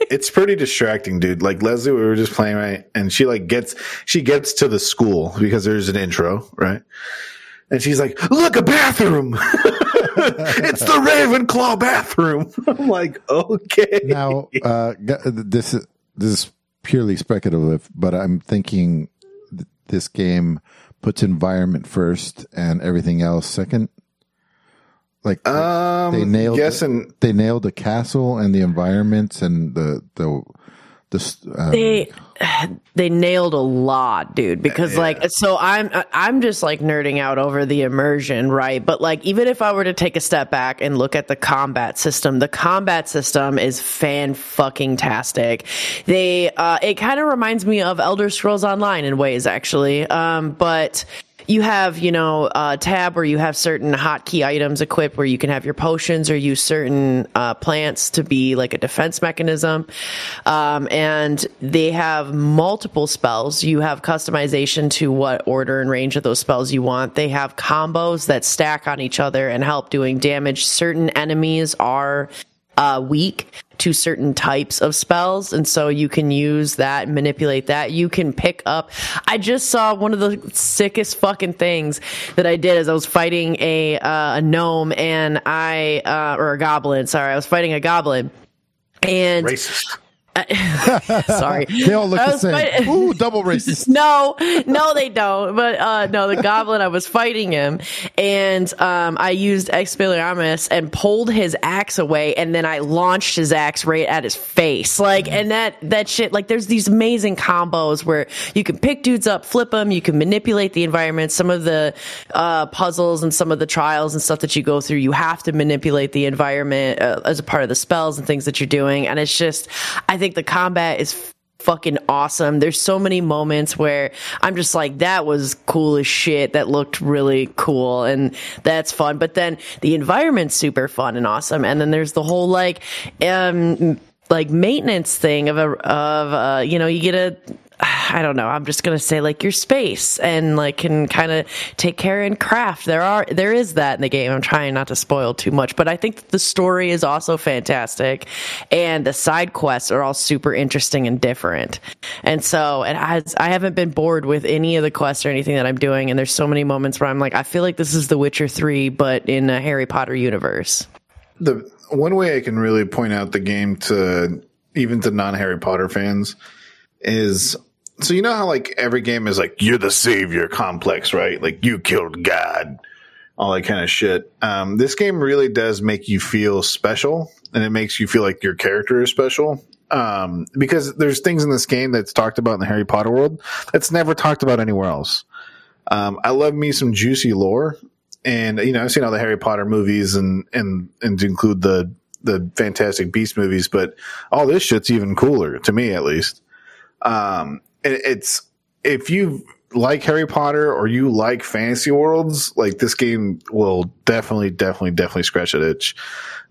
It's pretty distracting, dude. Like Leslie, we were just playing right, and she like gets she gets to the school because there's an intro, right? And she's like, "Look, a bathroom! it's the Ravenclaw bathroom." I'm like, "Okay." Now, uh, this is this is purely speculative, but I'm thinking th- this game puts environment first and everything else second. Like Um, they nailed yes, the, and they nailed the castle and the environments and the the the um, they they nailed a lot dude because like so i'm i'm just like nerding out over the immersion right? But like even if i were to take a step back and look at the combat system the combat system is fan fucking tastic. They uh it kind of reminds me of elder scrolls online in ways actually. Um but you have, you know, a tab where you have certain hotkey items equipped where you can have your potions or use certain uh, plants to be like a defense mechanism. Um, and they have multiple spells. You have customization to what order and range of those spells you want. They have combos that stack on each other and help doing damage. Certain enemies are uh, weak to certain types of spells. And so you can use that, manipulate that. You can pick up. I just saw one of the sickest fucking things that I did as I was fighting a, uh, a gnome and I, uh, or a goblin. Sorry. I was fighting a goblin and Racist. sorry. They all look the same. fighting- Ooh, double racist. no, no, they don't. But uh, no, the goblin. I was fighting him, and um, I used Expelliarmus and pulled his axe away, and then I launched his axe right at his face. Like, and that that shit. Like, there's these amazing combos where you can pick dudes up, flip them, you can manipulate the environment. Some of the uh, puzzles and some of the trials and stuff that you go through, you have to manipulate the environment uh, as a part of the spells and things that you're doing. And it's just, I think the combat is fucking awesome. There's so many moments where I'm just like, that was cool as shit. That looked really cool and that's fun. But then the environment's super fun and awesome. And then there's the whole like, um, like maintenance thing of a, of, uh, you know, you get a, I don't know. I'm just gonna say like your space and like can kind of take care and craft. There are there is that in the game. I'm trying not to spoil too much, but I think the story is also fantastic, and the side quests are all super interesting and different. And so it has. I haven't been bored with any of the quests or anything that I'm doing. And there's so many moments where I'm like, I feel like this is The Witcher three, but in a Harry Potter universe. the one way I can really point out the game to even to non Harry Potter fans is so you know how like every game is like you're the savior complex, right? Like you killed God, all that kind of shit. Um, this game really does make you feel special, and it makes you feel like your character is special. Um, because there's things in this game that's talked about in the Harry Potter world that's never talked about anywhere else. Um, I love me some juicy lore, and you know I've seen all the Harry Potter movies and and and to include the the Fantastic Beast movies, but all this shit's even cooler to me at least. Um, it's if you like Harry Potter or you like fantasy worlds, like this game will definitely, definitely, definitely scratch that itch.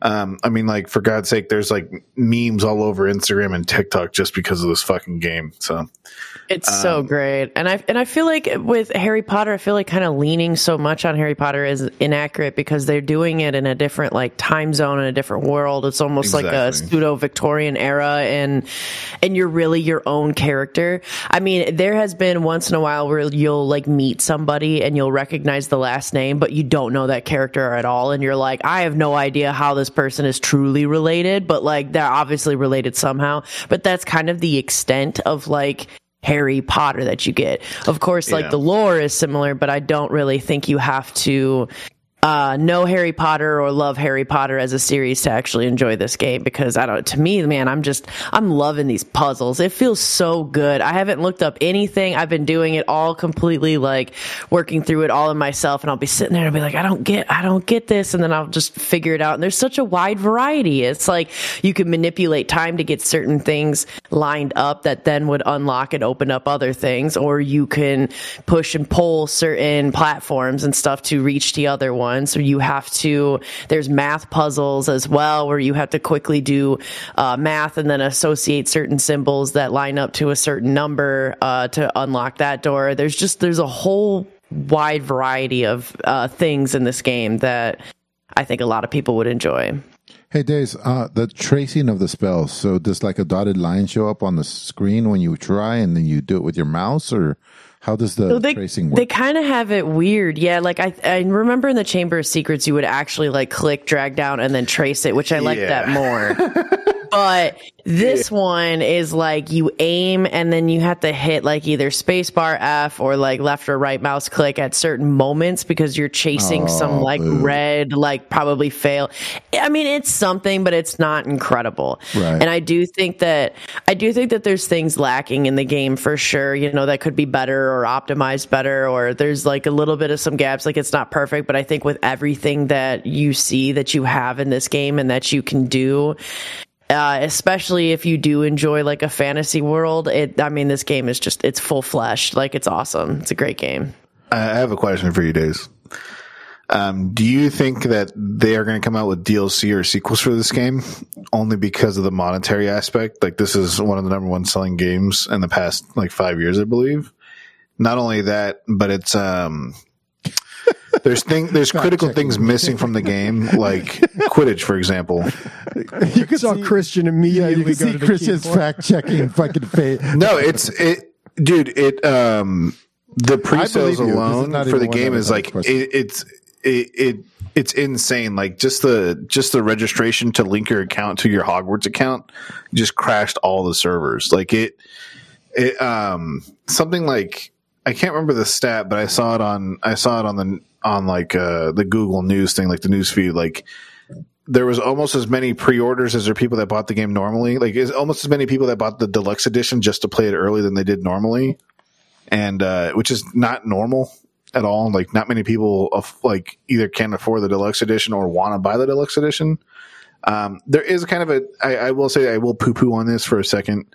Um, I mean, like for God's sake, there's like memes all over Instagram and TikTok just because of this fucking game. So It's so great, and I and I feel like with Harry Potter, I feel like kind of leaning so much on Harry Potter is inaccurate because they're doing it in a different like time zone in a different world. It's almost like a pseudo Victorian era, and and you're really your own character. I mean, there has been once in a while where you'll like meet somebody and you'll recognize the last name, but you don't know that character at all, and you're like, I have no idea how this person is truly related, but like they're obviously related somehow. But that's kind of the extent of like Harry Potter that you get. Of course, like Yeah. the lore is similar, but I don't really think you have to uh, know Harry Potter or love Harry Potter as a series to actually enjoy this game because I don't, to me, man, I'm just, I'm loving these puzzles. It feels so good. I haven't looked up anything. I've been doing it all completely like working through it all in myself and I'll be sitting there and I'll be like, I don't get, I don't get this. And then I'll just figure it out. And there's such a wide variety. It's like you can manipulate time to get certain things lined up that then would unlock and open up other things, or you can push and pull certain platforms and stuff to reach the other one. So you have to, there's math puzzles as well, where you have to quickly do uh, math and then associate certain symbols that line up to a certain number uh, to unlock that door. There's just, there's a whole wide variety of uh, things in this game that I think a lot of people would enjoy. Hey, Days, uh, the tracing of the spells. So does like a dotted line show up on the screen when you try and then you do it with your mouse or how does the So they, tracing work? They kind of have it weird. Yeah, like I I remember in the Chamber of Secrets you would actually like click, drag down and then trace it, which I like Yeah. that more. but this one is like you aim and then you have to hit like either spacebar F or like left or right mouse click at certain moments because you're chasing some oh, like red like probably fail. I mean it's something but it's not incredible. Right. And I do think that I do think that there's things lacking in the game for sure, you know, that could be better or optimized better or there's like a little bit of some gaps like it's not perfect, but I think with everything that you see that you have in this game and that you can do uh, especially if you do enjoy like a fantasy world, it I mean this game is just it's full fledged. Like it's awesome. It's a great game. I have a question for you, Days. Um, do you think that they are going to come out with DLC or sequels for this game only because of the monetary aspect? Like this is one of the number one selling games in the past like five years, I believe. Not only that, but it's um, there's thing there's critical things missing from the game, like Quidditch, for example. You can Saw see, Christian yeah, immediately you can go see to the Christian's fact checking fucking face. No, it's it, dude. It um, the pre-sales believe you. Alone for the game is like have a question. it, it's it, it it's insane. Like just the just the registration to link your account to your Hogwarts account just crashed all the servers. Like it it um something like I can't remember the stat, but I saw it on I saw it on the on like uh the Google News thing, like the news feed, like there was almost as many pre-orders as there people that bought the game normally. Like, is almost as many people that bought the deluxe edition just to play it early than they did normally, and uh, which is not normal at all. Like, not many people of, like either can afford the deluxe edition or want to buy the deluxe edition. Um, there is kind of a. I, I will say I will poo-poo on this for a second.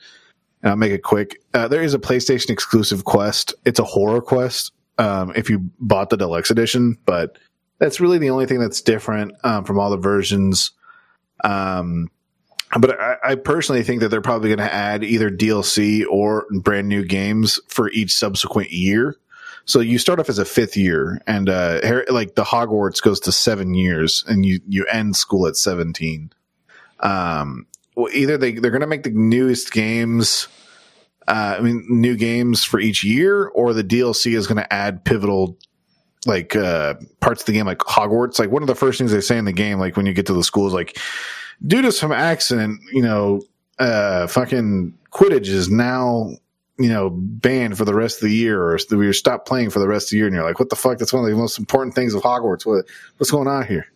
And I'll make it quick. Uh, there is a PlayStation exclusive quest. It's a horror quest. Um, if you bought the deluxe edition, but that's really the only thing that's different um, from all the versions. Um, but I, I personally think that they're probably going to add either DLC or brand new games for each subsequent year. So you start off as a fifth year, and uh, like the Hogwarts goes to seven years, and you you end school at seventeen. Um, either they they're going to make the newest games. Uh, I mean, new games for each year, or the DLC is going to add pivotal like uh parts of the game like Hogwarts. Like one of the first things they say in the game, like when you get to the school is like, due to some accident, you know, uh fucking Quidditch is now, you know, banned for the rest of the year or we stop playing for the rest of the year and you're like, what the fuck? That's one of the most important things of Hogwarts. What what's going on here?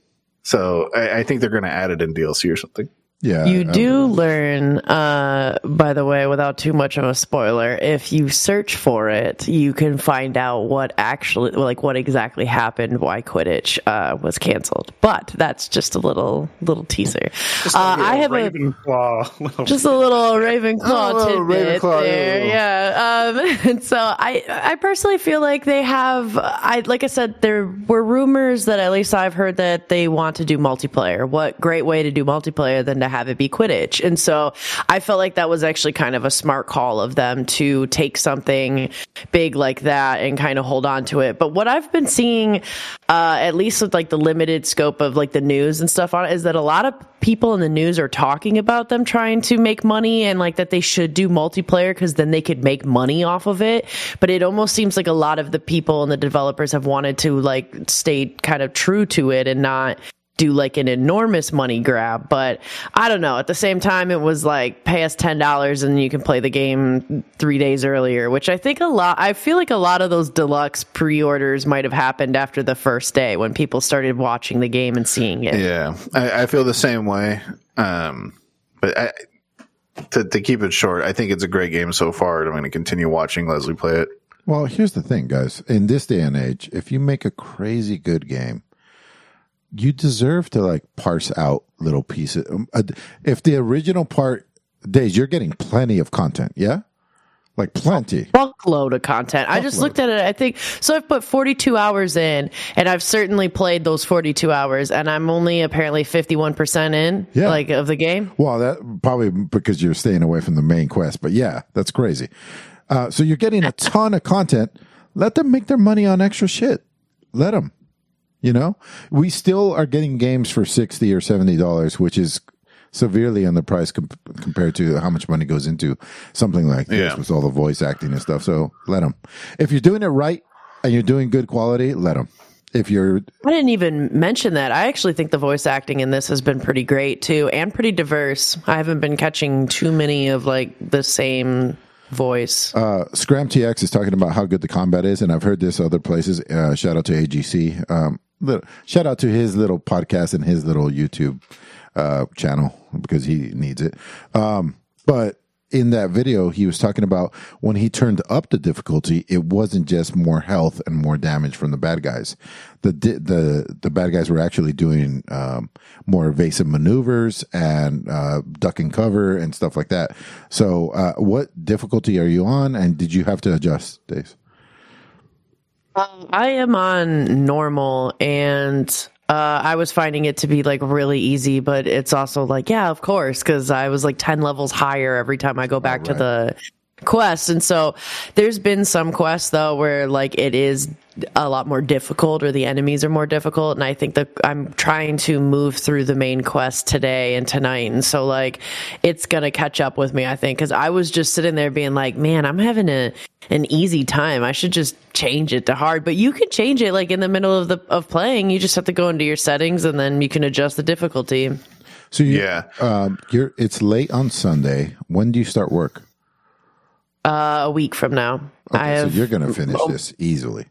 So I, I think they're gonna add it in DLC or something. Yeah, You um, do learn, uh, by the way, without too much of a spoiler, if you search for it, you can find out what actually, like, what exactly happened, why Quidditch uh, was canceled. But that's just a little little teaser. Just a Uh, little I have a Ravenclaw. little- just a little Ravenclaw Oh, little tidbit Ravenclaw, there. yeah. Yeah. Um, and so I, I personally feel like they have, I, like I said, there were rumors that at least I've heard that they want to do multiplayer. What great way to do multiplayer than to have it be Quidditch. And so I felt like that was actually kind of a smart call of them to take something big like that and kind of hold on to it. But what I've been seeing, uh, at least with like the limited scope of like the news and stuff on it, is that a lot of people in the news are talking about them trying to make money and like that they should do multiplayer because then they could make money off of it. But it almost seems like a lot of the people and the developers have wanted to like stay kind of true to it and not do like an enormous money grab. But I don't know. At the same time, it was like pay us ten dollars and you can play the game three days earlier, which I think a lot. I feel like a lot of those deluxe pre-orders might have happened after the first day when people started watching the game and seeing it. Yeah, I, I feel the same way. Um, but I, to, to keep it short, I think it's a great game so far. and I'm going to continue watching Leslie play it. Well, here's the thing, guys. In this day and age, if you make a crazy good game, you deserve to like parse out little pieces. Um, uh, If the original part days, you're getting plenty of content, yeah, like plenty. Buckload of content. I just looked at it. I think so. I've put 42 hours in, and I've certainly played those 42 hours, and I'm only apparently 51% in, Yeah. like of the game. Well, that probably because you're staying away from the main quest, but yeah, that's crazy. Uh, so you're getting a ton of content. Let them make their money on extra shit. Let them. You know, we still are getting games for sixty or seventy dollars, which is severely on underpriced com- compared to how much money goes into something like this Yeah. with all the voice acting and stuff. So let them. If you're doing it right and you're doing good quality, let them. If you're I didn't even mention that. I actually think the voice acting in this has been pretty great too, and pretty diverse. I haven't been catching too many of like the same voice. uh, Scram TX is talking about how good the combat is, and I've heard this other places. Uh, shout out to AGC. Um, little, shout out to his little podcast and his little YouTube uh, channel because he needs it. Um, but in that video, he was talking about when he turned up the difficulty, it wasn't just more health and more damage from the bad guys. The the the bad guys were actually doing um, more evasive maneuvers and uh, duck and cover and stuff like that. So, uh, what difficulty are you on, and did you have to adjust, Dave? Um, I am on normal and uh, I was finding it to be like really easy, but it's also like, yeah, of course, because I was like 10 levels higher every time I go back to the quest. And so there's been some quests though where like it is a lot more difficult or the enemies are more difficult. And I think that I'm trying to move through the main quest today and tonight. And so like it's going to catch up with me, I think, because I was just sitting there being like, man, I'm having a, an easy time. I should just change it to hard, but you can change it like in the middle of the, of playing. You just have to go into your settings and then you can adjust the difficulty. So you, Yeah. um, you're. It's late on Sunday. When do you start work? Uh, a week from now. Okay, I have so you're going to finish this easily.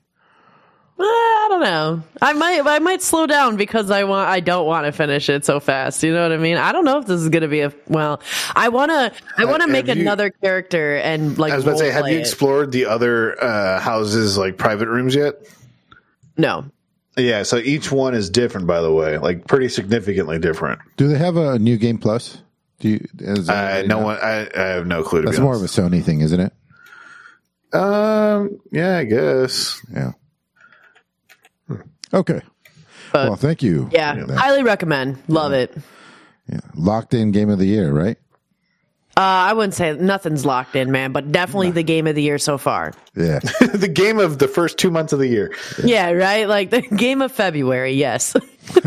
Eh, I don't know. I might I might slow down because I want I don't want to finish it so fast. You know what I mean? I don't know if this is going to be a well. I want to I want to have make you- another character and like I was about to say, have roleplay you it. explored the other uh, houses, like private rooms yet? No. Yeah, so each one is different, by the way, like pretty significantly different. Do they have a new game plus? Do you? Is Uh, no know? one, I, I have no clue. To That's be more of a. Sony thing, isn't it? Um, yeah, I guess. Yeah. Okay. But- well, thank you. Yeah, for that. highly recommend. Love it. Yeah. Locked in game of the year, right? Uh, I wouldn't say nothing's locked in, man, but definitely the game of the year so far. Yeah. the game of the first two months of the year. Yeah, right. Like the game of February. Yes.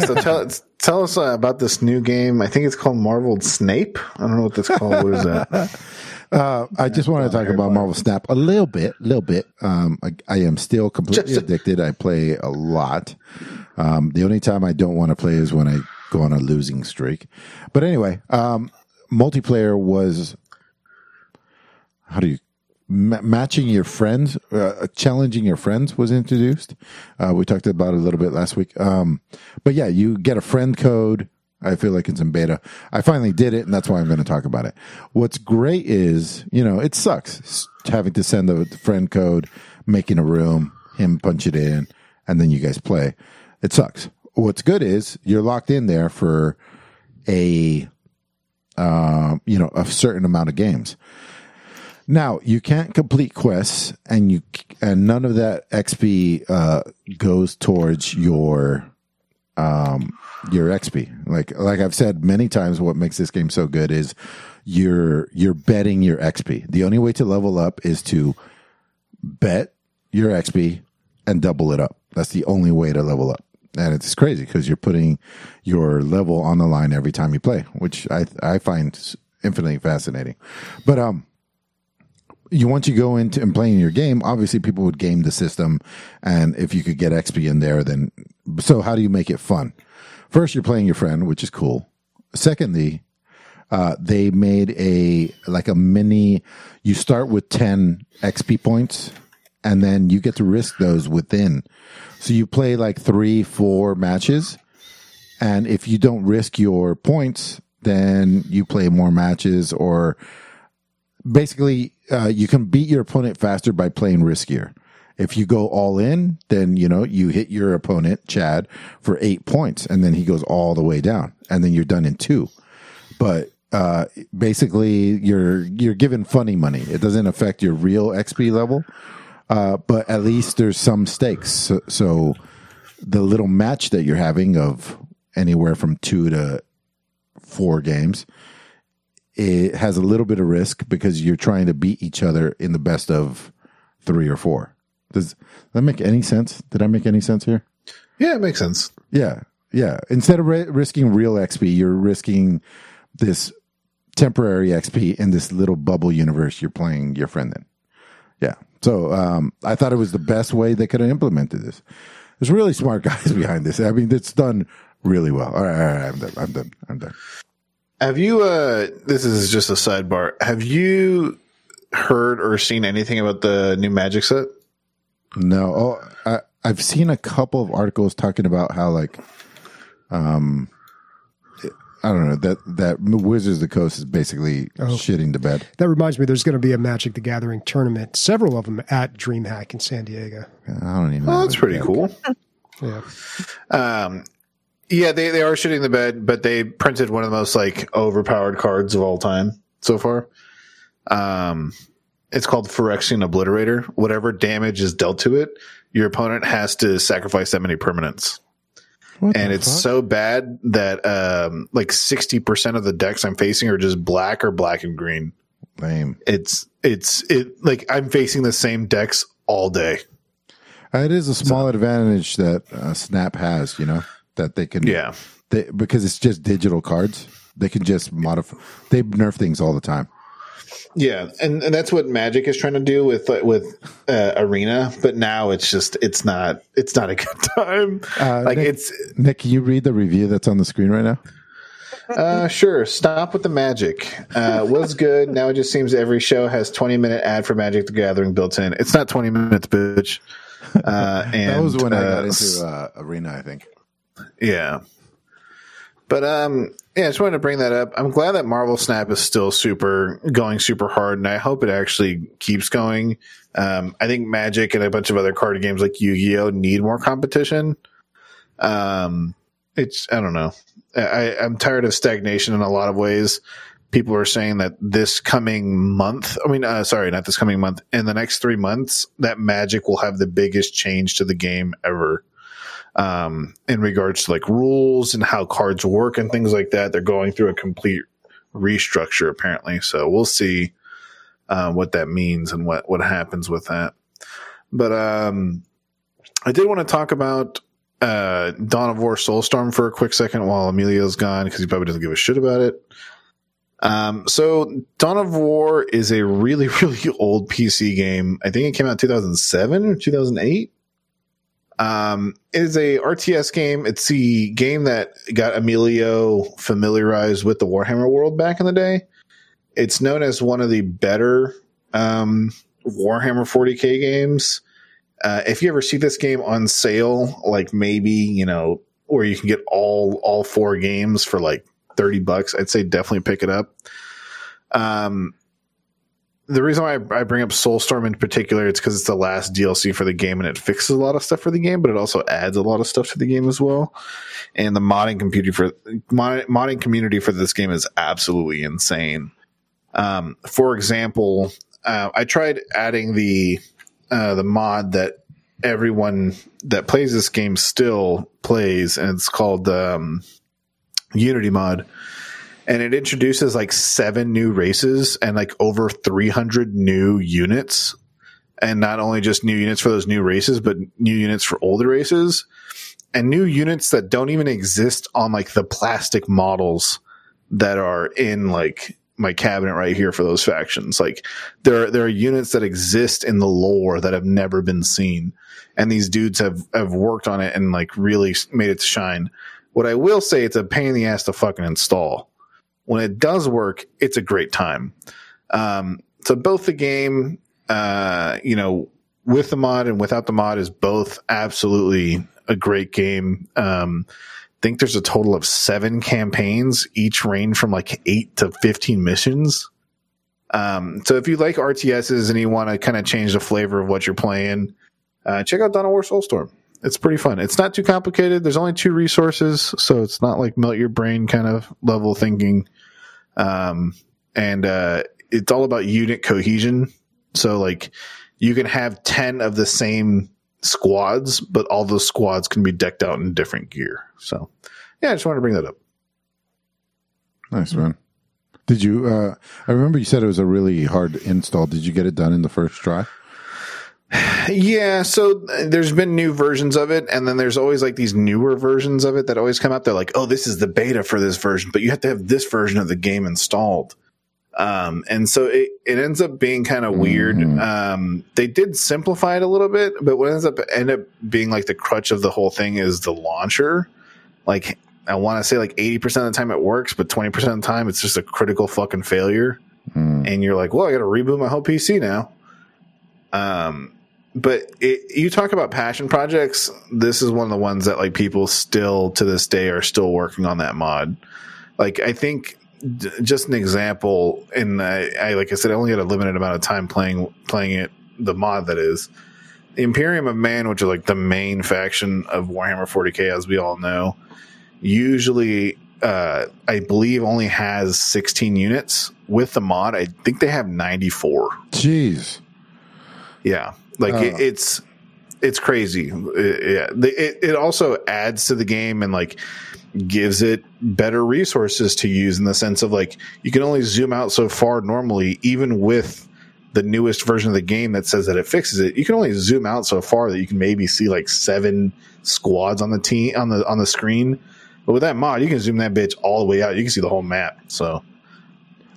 So tell tell us uh, about this new game. I think it's called Marveled Snape. I don't know what that's called. What is that? Uh, I just want to talk about Marvel Snap a little bit, A little bit. Um, I, I am still completely addicted. I play a lot. Um, the only time I don't want to play is when I go on a losing streak. But anyway, um, multiplayer was how do you ma- matching your friends, uh, challenging your friends was introduced. Uh, we talked about it a little bit last week. Um, but yeah, you get a friend code. I feel like it's in beta. I finally did it, and that's why I'm going to talk about it. What's great is, you know, it sucks having to send the friend code, making a room, him punch it in, and then you guys play. It sucks. What's good is you're locked in there for a, uh, you know, a certain amount of games. Now you can't complete quests, and you and none of that XP uh, goes towards your um, your XP. Like like I've said many times, what makes this game so good is you're you're betting your XP. The only way to level up is to bet your XP and double it up. That's the only way to level up. And it's crazy because you're putting your level on the line every time you play, which I I find infinitely fascinating. But um you once you go into and playing your game, obviously people would game the system, and if you could get XP in there, then so how do you make it fun? First, you're playing your friend, which is cool. Secondly, uh, they made a like a mini. You start with ten XP points, and then you get to risk those within. So you play like three, four matches, and if you don't risk your points, then you play more matches or basically uh, you can beat your opponent faster by playing riskier. If you go all in, then you know you hit your opponent Chad for eight points, and then he goes all the way down, and then you're done in two. But uh, basically, you're you're given funny money. It doesn't affect your real XP level, uh, but at least there's some stakes. So, so the little match that you're having of anywhere from two to four games it has a little bit of risk because you're trying to beat each other in the best of three or four. Does that make any sense? Did I make any sense here? Yeah, it makes sense. Yeah. Yeah. Instead of ri- risking real XP, you're risking this temporary XP in this little bubble universe you're playing your friend in. Yeah. So um, I thought it was the best way they could have implemented this. There's really smart guys behind this. I mean, it's done really well. All right. All right. I'm done. I'm done. I'm done. Have you? uh This is just a sidebar. Have you heard or seen anything about the new Magic set? No, oh, I, I've seen a couple of articles talking about how like, um, I don't know that that Wizards of the Coast is basically shitting to bed. That reminds me, there's going to be a Magic the Gathering tournament, several of them at DreamHack in San Diego. I don't even. Oh, know. that's pretty cool. Yeah. Um, yeah, they, they are shitting the bed, but they printed one of the most like overpowered cards of all time so far. Um, it's called Phyrexian Obliterator. Whatever damage is dealt to it, your opponent has to sacrifice that many permanents. What and it's fuck? so bad that um, like 60% of the decks I'm facing are just black or black and green. lame. It's it's it like I'm facing the same decks all day. It is a small advantage that uh, Snap has, you know, that they can, Yeah. they, because it's just digital cards. They can just modify. They nerf things all the time. Yeah, and, and that's what Magic is trying to do with with uh, Arena, but now it's just it's not it's not a good time. Uh, like Nick- it's Nick, can you read the review that's on the screen right now? uh sure, stop with the magic. Uh was good. Now it just seems every show has 20 minute ad for Magic the Gathering built in. It's not 20 minutes, bitch. Uh and That was when I uh, got into uh, Arena, I think. Yeah. But um yeah, I just wanted to bring that up. I'm glad that Marvel Snap is still super going super hard and I hope it actually keeps going. Um I think Magic and a bunch of other card games like Yu-Gi-Oh need more competition. Um it's I don't know. I I'm tired of stagnation in a lot of ways. People are saying that this coming month, I mean, uh, sorry, not this coming month, in the next three months, that Magic will have the biggest change to the game ever um, in regards to like rules and how cards work and things like that. They're going through a complete restructure apparently. So we'll see uh, what that means and what what happens with that. But um, I did want to talk about uh, Dawn of War Soulstorm for a quick second while Emilio's gone because he probably doesn't give a shit about it. Um, so Dawn of War is a really, really old PC game. I think it came out 2007 or 2008. Um, it is a RTS game. It's the game that got Emilio familiarized with the Warhammer world back in the day. It's known as one of the better um, Warhammer 40k games. Uh, if you ever see this game on sale, like maybe you know where you can get all all four games for like thirty bucks, I'd say definitely pick it up. Um, the reason why I, I bring up Soulstorm in particular, it's because it's the last DLC for the game and it fixes a lot of stuff for the game, but it also adds a lot of stuff to the game as well. And the modding community for mod, modding community for this game is absolutely insane. Um, for example, uh, I tried adding the uh, the mod that everyone that plays this game still plays, and it's called um, Unity mod and it introduces like seven new races and like over 300 new units. And not only just new units for those new races but new units for older races. And new units that don't even exist on like the plastic models that are in like my cabinet right here for those factions. Like there there are units that exist in the lore that have never been seen. And these dudes have have worked on it and like really made it shine. What i will say it's a pain in the ass to fucking install when it does work, it's a great time. Um, so both the game, uh, you know, with the mod and without the mod is both absolutely a great game. Um, I think there's a total of seven campaigns, each range from like eight to 15 missions. Um, so if you like RTSs and you want to kind of change the flavor of what you're playing, uh, check out Dawn War Soulstorm. It's pretty fun. It's not too complicated. There's only two resources, so it's not like melt your brain kind of level thinking. Um, and uh, it's all about unit cohesion. So like you can have ten of the same squads, but all those squads can be decked out in different gear. So yeah, I just wanted to bring that up. Nice man. Did you? Uh, I remember you said it was a really hard install. Did you get it done in the first try? Yeah, so there's been new versions of it, and then there's always like these newer versions of it that always come out. They're like, oh, this is the beta for this version, but you have to have this version of the game installed. Um, and so it, it ends up being kind of weird. Mhm. Um, they did simplify it a little bit, but what ends up end up being like the crutch of the whole thing is the launcher. Like I want to say like 80% of the time it works, but 20% of the time it's just a critical fucking failure. Hmm. And you're like, well, I got to reboot my whole PC now. Um, but it, you talk about passion projects. This is one of the ones that like people still to this day are still working on that mod. Like I think d- just an example, and I, I like I said, I only had a limited amount of time playing playing it. The mod that is the Imperium of Man, which is like the main faction of Warhammer 40k, as we all know, usually uh, I believe only has 16 units. With the mod, I think they have 94. Jeez. Yeah, like it, it's it's crazy. It, yeah, it, it also adds to the game and like gives it better resources to use in the sense of like you can only zoom out so far normally, even with the newest version of the game that says that it fixes it. You can only zoom out so far that you can maybe see like seven squads on the team on the on the screen. But with that mod, you can zoom that bitch all the way out. You can see the whole map. So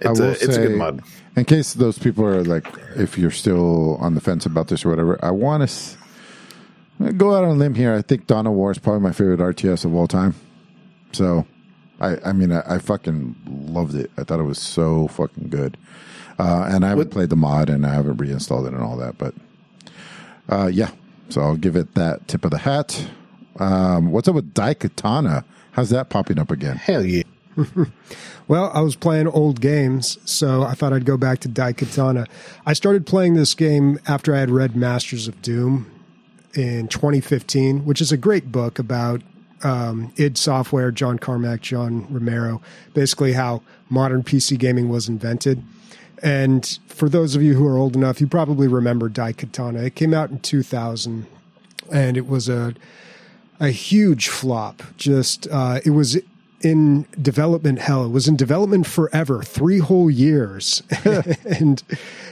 it's a it's a good mod. In case those people are like, if you're still on the fence about this or whatever, I want to s- go out on a limb here. I think of War is probably my favorite RTS of all time. So, I, I mean, I, I fucking loved it. I thought it was so fucking good. Uh, and I haven't played the mod and I haven't reinstalled it and all that, but uh, yeah. So I'll give it that tip of the hat. Um, what's up with Daikatana? How's that popping up again? Hell yeah. Well, I was playing old games, so I thought I'd go back to Daikatana. I started playing this game after I had read Masters of Doom in 2015, which is a great book about um, id Software, John Carmack, John Romero, basically how modern PC gaming was invented. And for those of you who are old enough, you probably remember Daikatana. It came out in 2000, and it was a a huge flop. Just uh, it was in development hell. It was in development forever, three whole years, and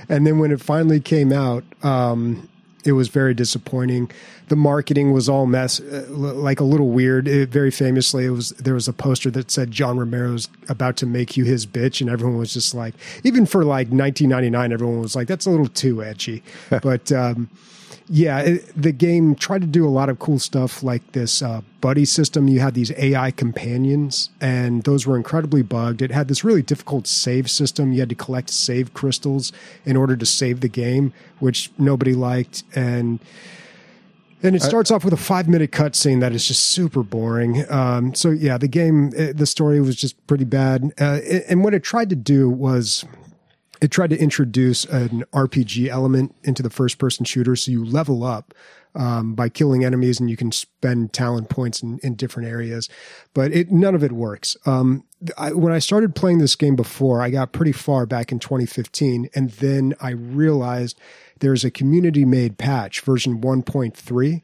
and then when it finally came out, um, it was very disappointing. The marketing was all mess, uh, like a little weird. It, very famously, it was there was a poster that said John Romero's about to make you his bitch, and everyone was just like, even for like 1999, everyone was like, that's a little too edgy, but. Um, yeah, it, the game tried to do a lot of cool stuff like this uh, buddy system. You had these AI companions, and those were incredibly bugged. It had this really difficult save system. You had to collect save crystals in order to save the game, which nobody liked. And and it starts off with a five minute cutscene that is just super boring. Um, so yeah, the game, eh, the story was just pretty bad. Uh, and what it tried to do was it tried to introduce an RPG element into the first person shooter. So you level up um, by killing enemies and you can spend talent points in, in different areas, but it, none of it works. Um, I, when I started playing this game before, I got pretty far back in 2015, and then I realized there's a community made patch, version 1.3,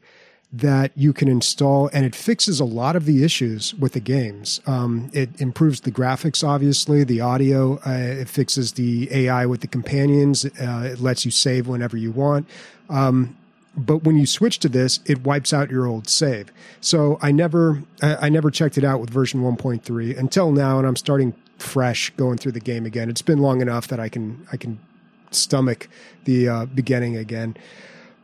that you can install, and it fixes a lot of the issues with the games. Um, it improves the graphics, obviously, the audio. Uh, it fixes the AI with the companions. Uh, it lets you save whenever you want. Um, but when you switch to this, it wipes out your old save. So I never, I, I never checked it out with version 1.3 until now, and I'm starting fresh going through the game again. It's been long enough that I can, I can stomach the uh, beginning again.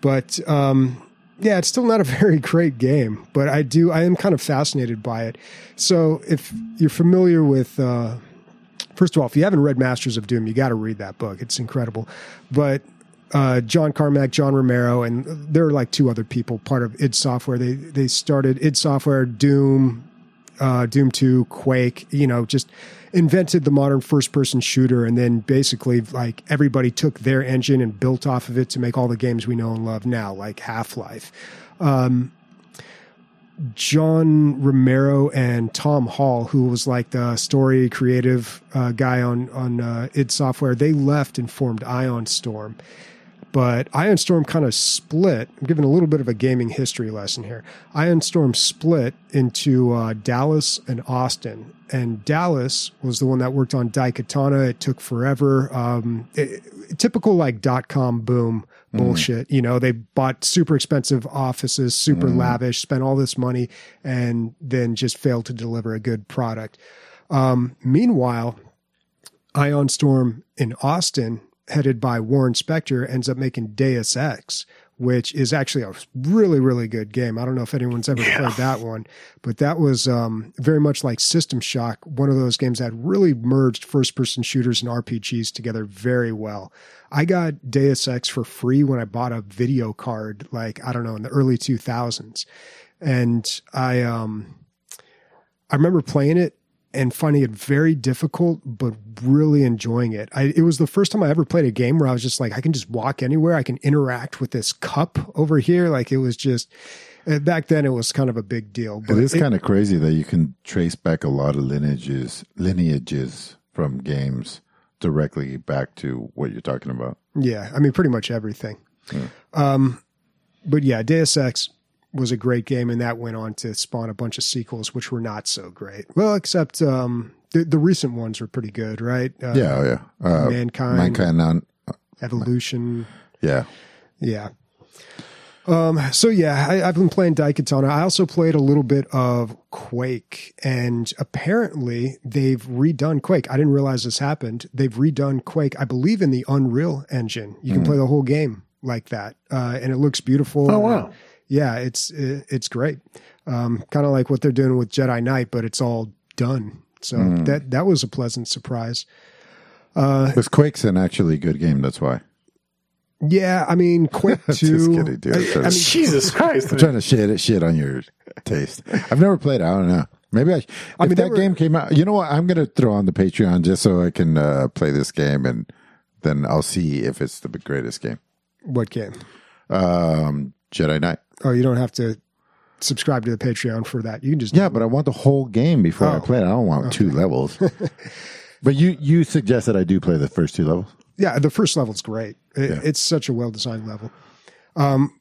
But um, yeah, it's still not a very great game, but I do, I am kind of fascinated by it. So if you're familiar with, uh, first of all, if you haven't read Masters of Doom, you got to read that book. It's incredible. But uh, John Carmack, John Romero, and there are like two other people part of id Software. They they started id Software, Doom, uh, Doom Two, Quake. You know, just invented the modern first person shooter, and then basically like everybody took their engine and built off of it to make all the games we know and love now, like Half Life. um, John Romero and Tom Hall, who was like the story creative uh, guy on on uh, id Software, they left and formed Ion Storm. But Ion Storm kind of split. I'm giving a little bit of a gaming history lesson here. Ion Storm split into uh, Dallas and Austin, and Dallas was the one that worked on Daikatana. It took forever. Um, it- typical like dot com boom bullshit. You know, they bought super expensive offices, super lavish, spent all this money, and then just failed to deliver a good product. Um, meanwhile, Ion Storm in Austin, headed by Warren Spector, ends up making Deus Ex, which is actually a really, really good game. I don't know if anyone's ever played that one, but that was um, very much like System Shock, one of those games that really merged first person shooters and RPGs together very well. I got Deus Ex for free when I bought a video card, like, I don't know, in the early 2000s. And I, um, I remember playing it and finding it very difficult, but really enjoying it. I, it was the first time I ever played a game where I was just like, I can just walk anywhere. I can interact with this cup over here. Like it was just, Uh, Back then, it was kind of a big deal. But It is kind of crazy that you can trace back a lot of lineages lineages from games directly back to what you're talking about. Yeah, I mean, pretty much everything. Um, but yeah, Deus Ex was a great game, and that went on to spawn a bunch of sequels, which were not so great. Well, except um, the, the recent ones were pretty good, right? Uh, Yeah, oh, yeah. Uh, Mankind, mankind on. Evolution. Yeah, Yeah. Um, so yeah, I, I've been playing Daikatana. I also played a little bit of Quake, and apparently they've redone Quake. I didn't realize this happened. They've redone Quake, I believe, in the Unreal Engine. You can play the whole game like that, uh, and it looks beautiful. Oh, wow. Yeah, it's it's great. Um, kind of like what they're doing with Jedi Knight, but it's all done. So that that was a pleasant surprise. because Quake's an actually good game. That's why. Yeah, I mean Quake Just Two. kidding, dude. I- I mean, Jesus Christ. I'm trying to shit it shit on your taste. I've never played. it. I don't know. Maybe I. If mean, that were- game came out, you know what? I'm gonna throw on the Patreon just so I can uh, play this game, and then I'll see if it's the greatest game. what game? Um, Jedi Knight. Oh, you don't have to subscribe to the Patreon for that. You can just Yeah, but I want the whole game before I Oh. play it. I don't want two levels. but you you suggest that I do play the first two levels. yeah. The first level's great. It, Yeah. It's such a well designed level. Um,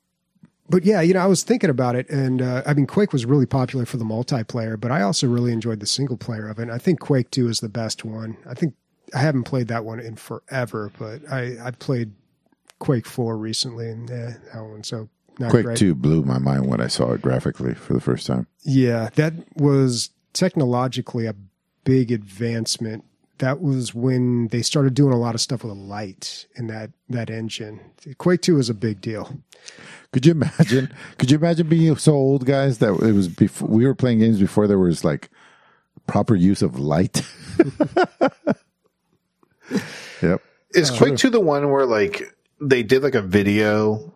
but yeah, you know, I was thinking about it, and uh, I mean, Quake was really popular for the multiplayer, but I also really enjoyed the single player of it. And I think Quake Two is the best one. I think I haven't played that one in forever, but I I played Quake Four recently, and eh, that one so not Quake great. Two blew my mind when I saw it graphically for the first time. Yeah, that was technologically a big advancement. That was when they started doing a lot of stuff with light in that that engine. Quake Two is a big deal. Could you imagine? could you imagine being so old, guys, that it was before we were playing games before there was like proper use of light? yep. Is uh, Quake 2 the one where like they did like a video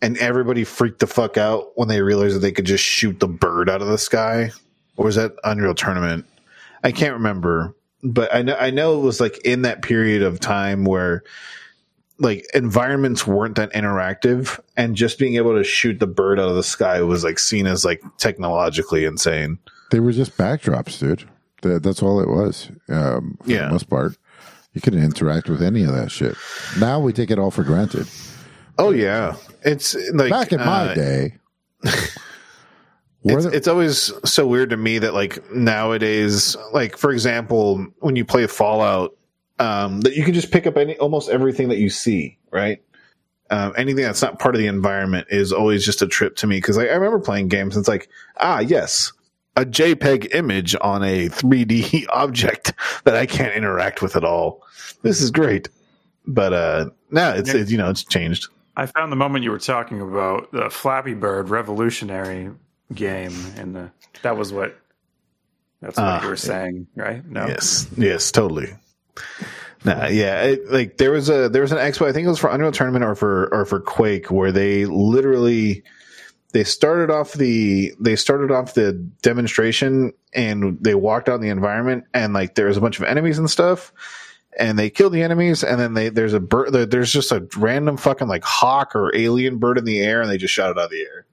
and everybody freaked the fuck out when they realized that they could just shoot the bird out of the sky? Or was that Unreal Tournament? I can't remember. But I know I know it was like in that period of time where like environments weren't that interactive and just being able to shoot the bird out of the sky was like seen as like technologically insane. They were just backdrops, dude. That, that's all it was. Um, for Yeah. the most part, you couldn't interact with any of that shit. Now we take it all for granted. Oh yeah. It's like Back in my uh, day, it's, there- it's always so weird to me that like nowadays like for example when you play fallout um that you can just pick up any almost everything that you see right? Um, anything that's not part of the environment is always just a trip to me because I, I remember playing games and it's like ah yes a jpeg image on a 3d object that i can't interact with at all. This is great. But uh now it's, it's you know it's changed I found the moment you were talking about the Flappy Bird revolutionary game, and the that was what that's what Ah, you were saying, right? No, Yes, yes, totally. Nah, yeah, it, like there was a there was an expo. I think it was for Unreal Tournament or for or for Quake, where they literally they started off the they started off the demonstration and they walked out in the environment and like there was a bunch of enemies and stuff. And they killed the enemies, and then they there's a bird. There's just a random fucking like hawk or alien bird in the air, and they just shot it out of the air.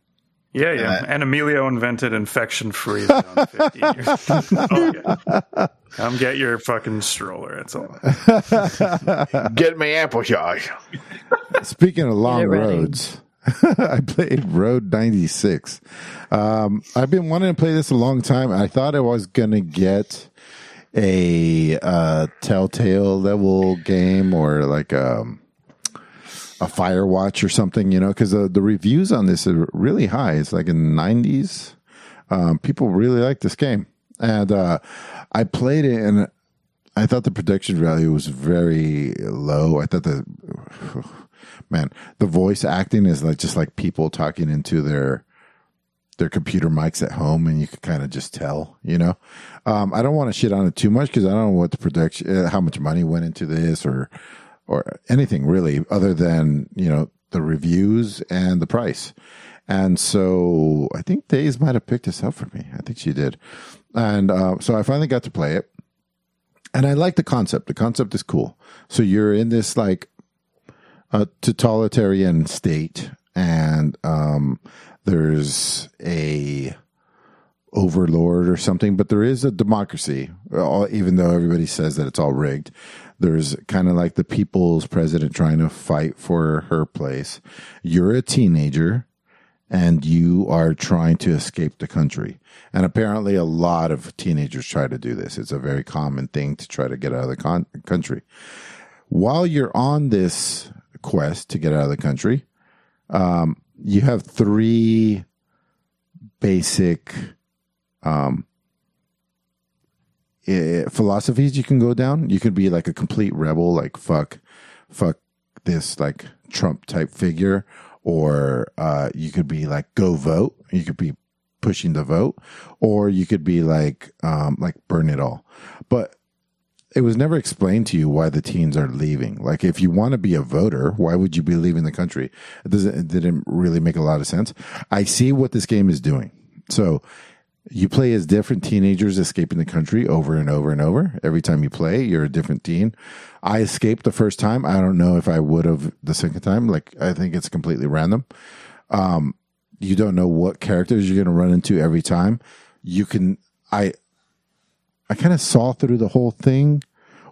yeah, yeah. Uh, and Emilio invented infection free zone 50 years. oh. Come get your fucking stroller. That's all. Get me apple pie. Speaking of long roads, I played Road 96. Um, I've been wanting to play this a long time. I thought I was going to get a uh, Telltale level game or like um, a Firewatch or something, you know, because the, the reviews on this are really high. It's like in the 90s. Um, people really like this game. And uh, I played it and I thought the production value was very low. I thought the man, the voice acting is like just like people talking into their their computer mics at home, and you could kind of just tell. You know, um, I don't want to shit on it too much because I don't know what the production, uh, how much money went into this, or or anything really, other than you know the reviews and the price. And so I think Days might have picked this up for me. I think she did. And uh, so I finally got to play it and I like the concept. The concept is cool. So you're in this like a totalitarian state, and um, there's a overlord or something, but there is a democracy, even though everybody says that it's all rigged. There's kind of like the people's president trying to fight for her place. You're a teenager and you are trying to escape the country. And apparently, a lot of teenagers try to do this. It's a very common thing to try to get out of the con- country. While you're on this quest to get out of the country, um, you have three basic um, eh, philosophies you can go down. You could be like a complete rebel, like fuck, fuck this like Trump type figure, or uh, you could be like go vote. You could be pushing the vote, or you could be like um, like burn it all. But it was never explained to you why the teens are leaving. Like, if you want to be a voter, why would you be leaving the country? It doesn't. It didn't really make a lot of sense. I see what this game is doing. So you play as different teenagers escaping the country over and over and over. Every time you play, you're a different teen. I escaped the first time. I don't know if I would have the second time. Like, I think it's completely random. Um, you don't know what characters you're going to run into every time. You can, I, I kind of saw through the whole thing,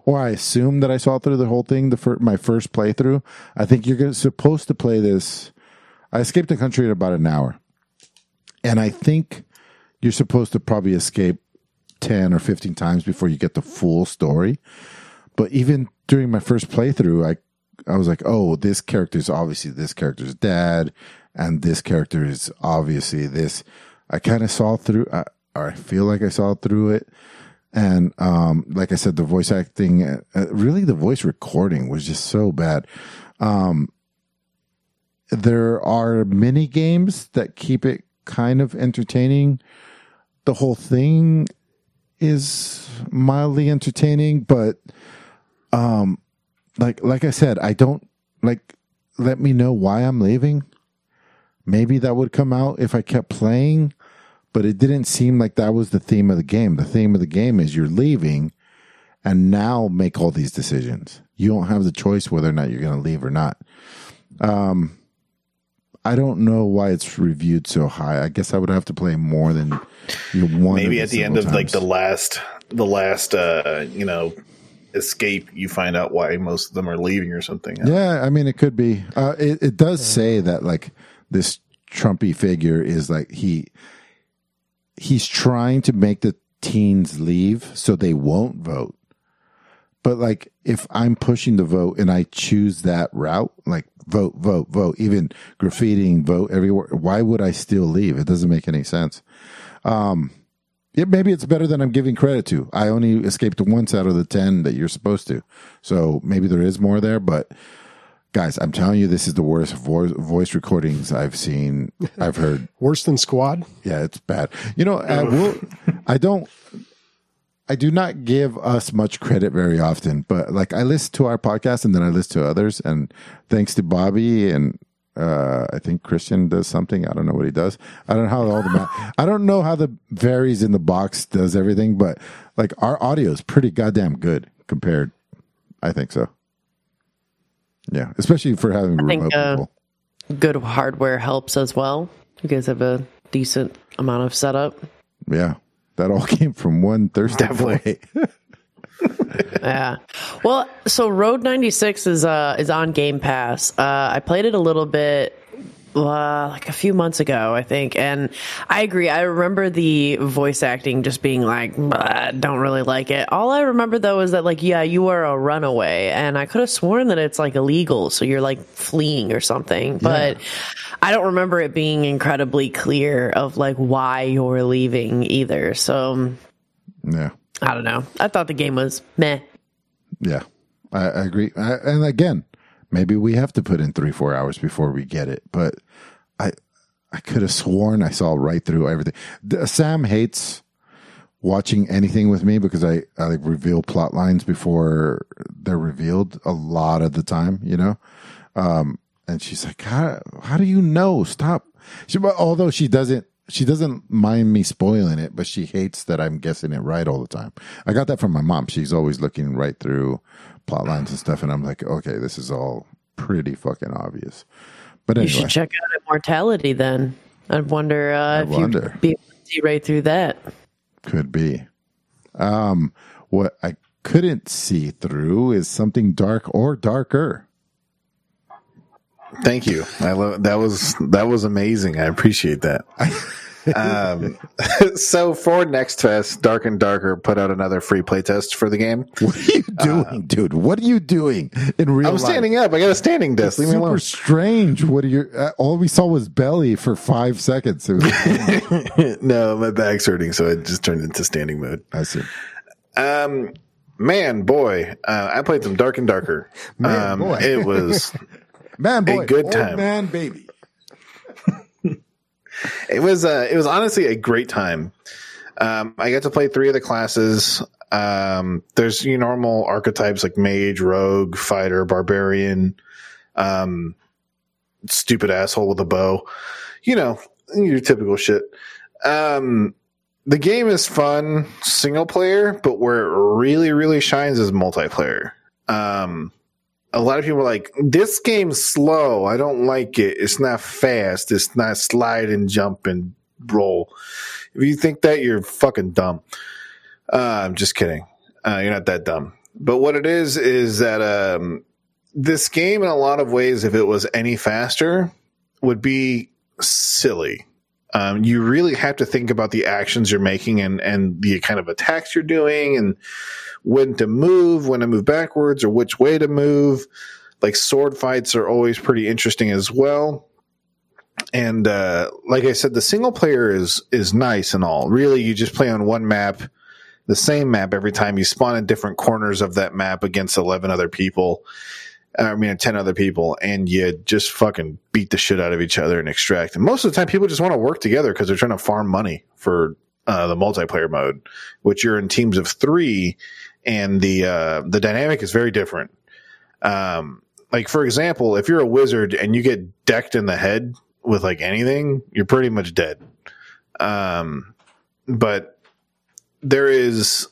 or I assumed that I saw through the whole thing. The fir- my first playthrough. I think you're gonna, supposed to play this. I escaped the country in about an hour, and I think you're supposed to probably escape 10 or 15 times before you get the full story. But even during my first playthrough, I I was like, oh, this character is obviously this character's dad, and this character is obviously this. I kind of saw through, or I feel like I saw through it. And um, like I said, the voice acting, uh, really the voice recording was just so bad. Um, there are mini games that keep it kind of entertaining the whole thing is mildly entertaining, but um like like I said, I don't like let me know why I'm leaving. Maybe that would come out if I kept playing, but it didn't seem like that was the theme of the game. The theme of the game is you're leaving and now make all these decisions. You don't have the choice whether or not you're going to leave or not. Um I don't know why it's reviewed so high. I guess I would have to play more than you know, one. Maybe at the end several of like the last, the last, uh, you know, escape, you find out why most of them are leaving or something. Yeah, I mean, it could be. Uh, it, it does say that like this Trumpy figure is like he he's trying to make the teens leave so they won't vote. But like, if I'm pushing the vote and I choose that route, like vote, vote, vote, even graffitiing vote everywhere, why would I still leave? It doesn't make any sense. Um, yeah, maybe it's better than I'm giving credit to. I only escaped once out of the 10 that you're supposed to. So maybe there is more there, but guys, I'm telling you, this is the worst voice, voice recordings I've seen, I've heard. Worse than Squad. Yeah, it's bad. You know, I will, I don't, I do not give us much credit very often, but like I listen to our podcast and then I listen to others. And thanks to Bobby and uh, I think Christian does something. I don't know what he does. I don't know how all the ma- I don't know how the varies in the box does everything, but like our audio is pretty goddamn good compared. I think so. Yeah, especially for having I think, remote uh, people. Good hardware helps as well. You guys have a decent amount of setup. Yeah, that all came from one Thursday Definitely. Yeah. Well, so Road 96 is uh is on Game Pass. Uh I played it a little bit uh, like a few months ago, I think, and I agree. I remember the voice acting just being like, don't really like it. All I remember though is that like, yeah, you are a runaway, and I could have sworn that it's like illegal, so you're like fleeing or something, but I don't remember it being incredibly clear of like why you're leaving either. So Yeah. I don't know. I thought the game was meh. Yeah, I, I agree. I, and again, maybe we have to put in three, four hours before we get it. But I, I could have sworn I saw right through everything. D- Sam hates watching anything with me because I, I like reveal plot lines before they're revealed a lot of the time. You know, um, and she's like, "How how do you know? Stop." She, although she doesn't. She doesn't mind me spoiling it, but she hates that I'm guessing it right all the time. I got that from my mom. She's always looking right through plot lines and stuff, and I'm like, okay, this is all pretty fucking obvious. But You should check out Immortality then. I wonder uh, if wonder. you'd be able to see right through that. Could be. Um, what I couldn't see through is something dark or darker. Thank you. I love that was that was amazing. I appreciate that. um, so for Next Fest, Dark and Darker put out another free playtest for the game. What are you doing, dude? What are you doing in real life? I'm life? standing up. I got a standing desk. Leave me Super alone. strange. What are you? Uh, all we saw was belly for five seconds. It was, no, my back's hurting, so it just turned into standing mode. I see. Um, man, boy, uh, I played some Dark and Darker. Man, um, boy. it was Man, boy, good old time. man, baby. it was uh, it was honestly a great time. Um, I got to play three of the classes. Um, there's your normal archetypes like mage, rogue, fighter, barbarian, um, stupid asshole with a bow. You know, your typical shit. Um, the game is fun single player, but where it really, really shines is multiplayer. Um, a lot of people are like, this game's slow. I don't like it. It's not fast. It's not slide and jump and roll. If you think that, you're fucking dumb. Uh, I'm just kidding. Uh, you're not that dumb. But what it is, is that, um, this game in a lot of ways, if it was any faster, would be silly. Um, you really have to think about the actions you're making and, and the kind of attacks you're doing and when to move, when to move backwards or which way to move. Like sword fights are always pretty interesting as well. And, uh, like I said, the single player is, is nice and all. Really, you just play on one map, the same map every time you spawn in different corners of that map against 11 other people. I mean, 10 other people, and you just fucking beat the shit out of each other and extract. And most of the time, people just want to work together because they're trying to farm money for uh, the multiplayer mode, which you're in teams of three, and the uh, the dynamic is very different. Um, like for example, if you're a wizard and you get decked in the head with like anything, you're pretty much dead. Um, but there is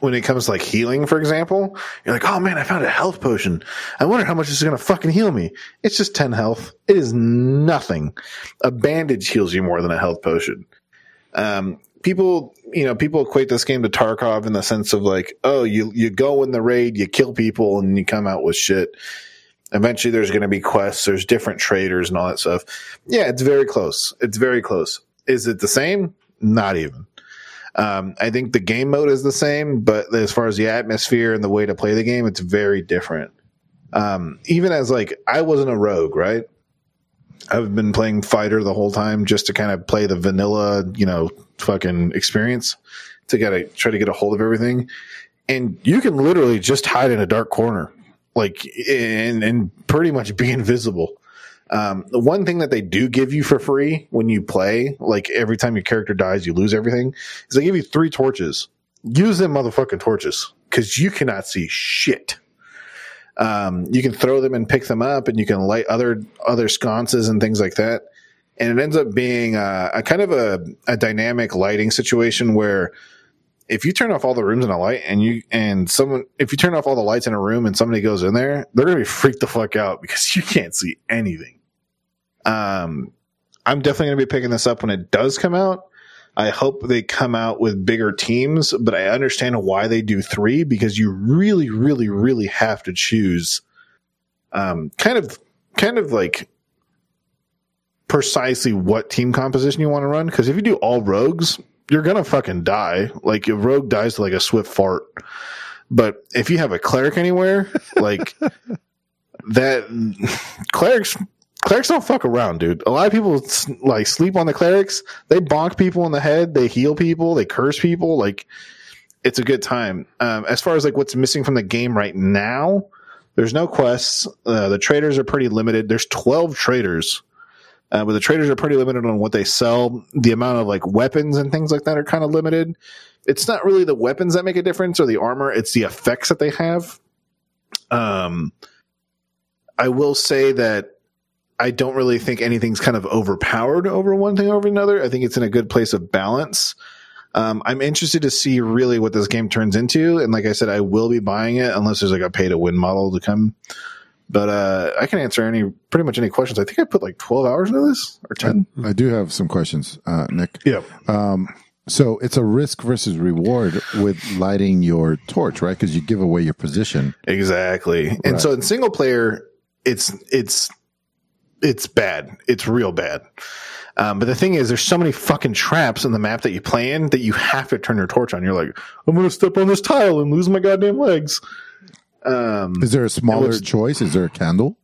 when it comes to like healing, for example, you're like, oh man, I found a health potion. I wonder how much this is going to fucking heal me. It's just 10 health. It is nothing. A bandage heals you more than a health potion. Um, people, you know, people equate this game to Tarkov in the sense of like, oh, you, you go in the raid, you kill people and you come out with shit. Eventually there's going to be quests. There's different traders and all that stuff. Yeah, it's very close. It's very close. Is it the same? Not even. Um, I think the game mode is the same, but as far as the atmosphere and the way to play the game, it's very different. Um, even as like I wasn't a rogue, right? I've been playing fighter the whole time just to kind of play the vanilla, you know, fucking experience to get a try to get a hold of everything. And you can literally just hide in a dark corner, like and and pretty much be invisible. Um, the one thing that they do give you for free when you play, like every time your character dies, you lose everything, is they give you three torches. Use them motherfucking torches because you cannot see shit. Um, you can throw them and pick them up, and you can light other other sconces and things like that. And it ends up being a, a kind of a, a dynamic lighting situation where if you turn off all the rooms in a light and you and someone if you turn off all the lights in a room and somebody goes in there, they're gonna be freaked the fuck out because you can't see anything. Um, I'm definitely gonna be picking this up when it does come out. I hope they come out with bigger teams, but I understand why they do three because you really, really, really have to choose um, kind of kind of like precisely what team composition you want to run. Because if you do all rogues, you're gonna fucking die. Like if rogue dies to like a swift fart. But if you have a cleric anywhere, like that, clerics clerics don't fuck around, dude. A lot of people like sleep on the clerics. They bonk people in the head. They heal people. They curse people. Like it's a good time. Um, as far as like what's missing from the game right now, there's no quests. Uh, the traders are pretty limited. There's 12 traders. Uh, but the traders are pretty limited on what they sell. The amount of like weapons and things like that are kind of limited. It's not really the weapons that make a difference or the armor. It's the effects that they have. Um, I will say that I don't really think anything's kind of overpowered over one thing over another. I think it's in a good place of balance. Um, I'm interested to see really what this game turns into. And like I said, I will be buying it unless there's like a pay to win model to come. But uh, I can answer any pretty much any questions. I think I put like twelve hours into this or ten. I do have some questions, uh, Nick. Yeah. Um, So it's a risk versus reward with lighting your torch, right? Because you give away your position. Exactly. And so in single player, it's it's it's bad. It's real bad. Um, but the thing is, there's so many fucking traps in the map that you play in that you have to turn your torch on. You're like, I'm gonna step on this tile and lose my goddamn legs. Um, Is there a smaller choice? Is there a candle?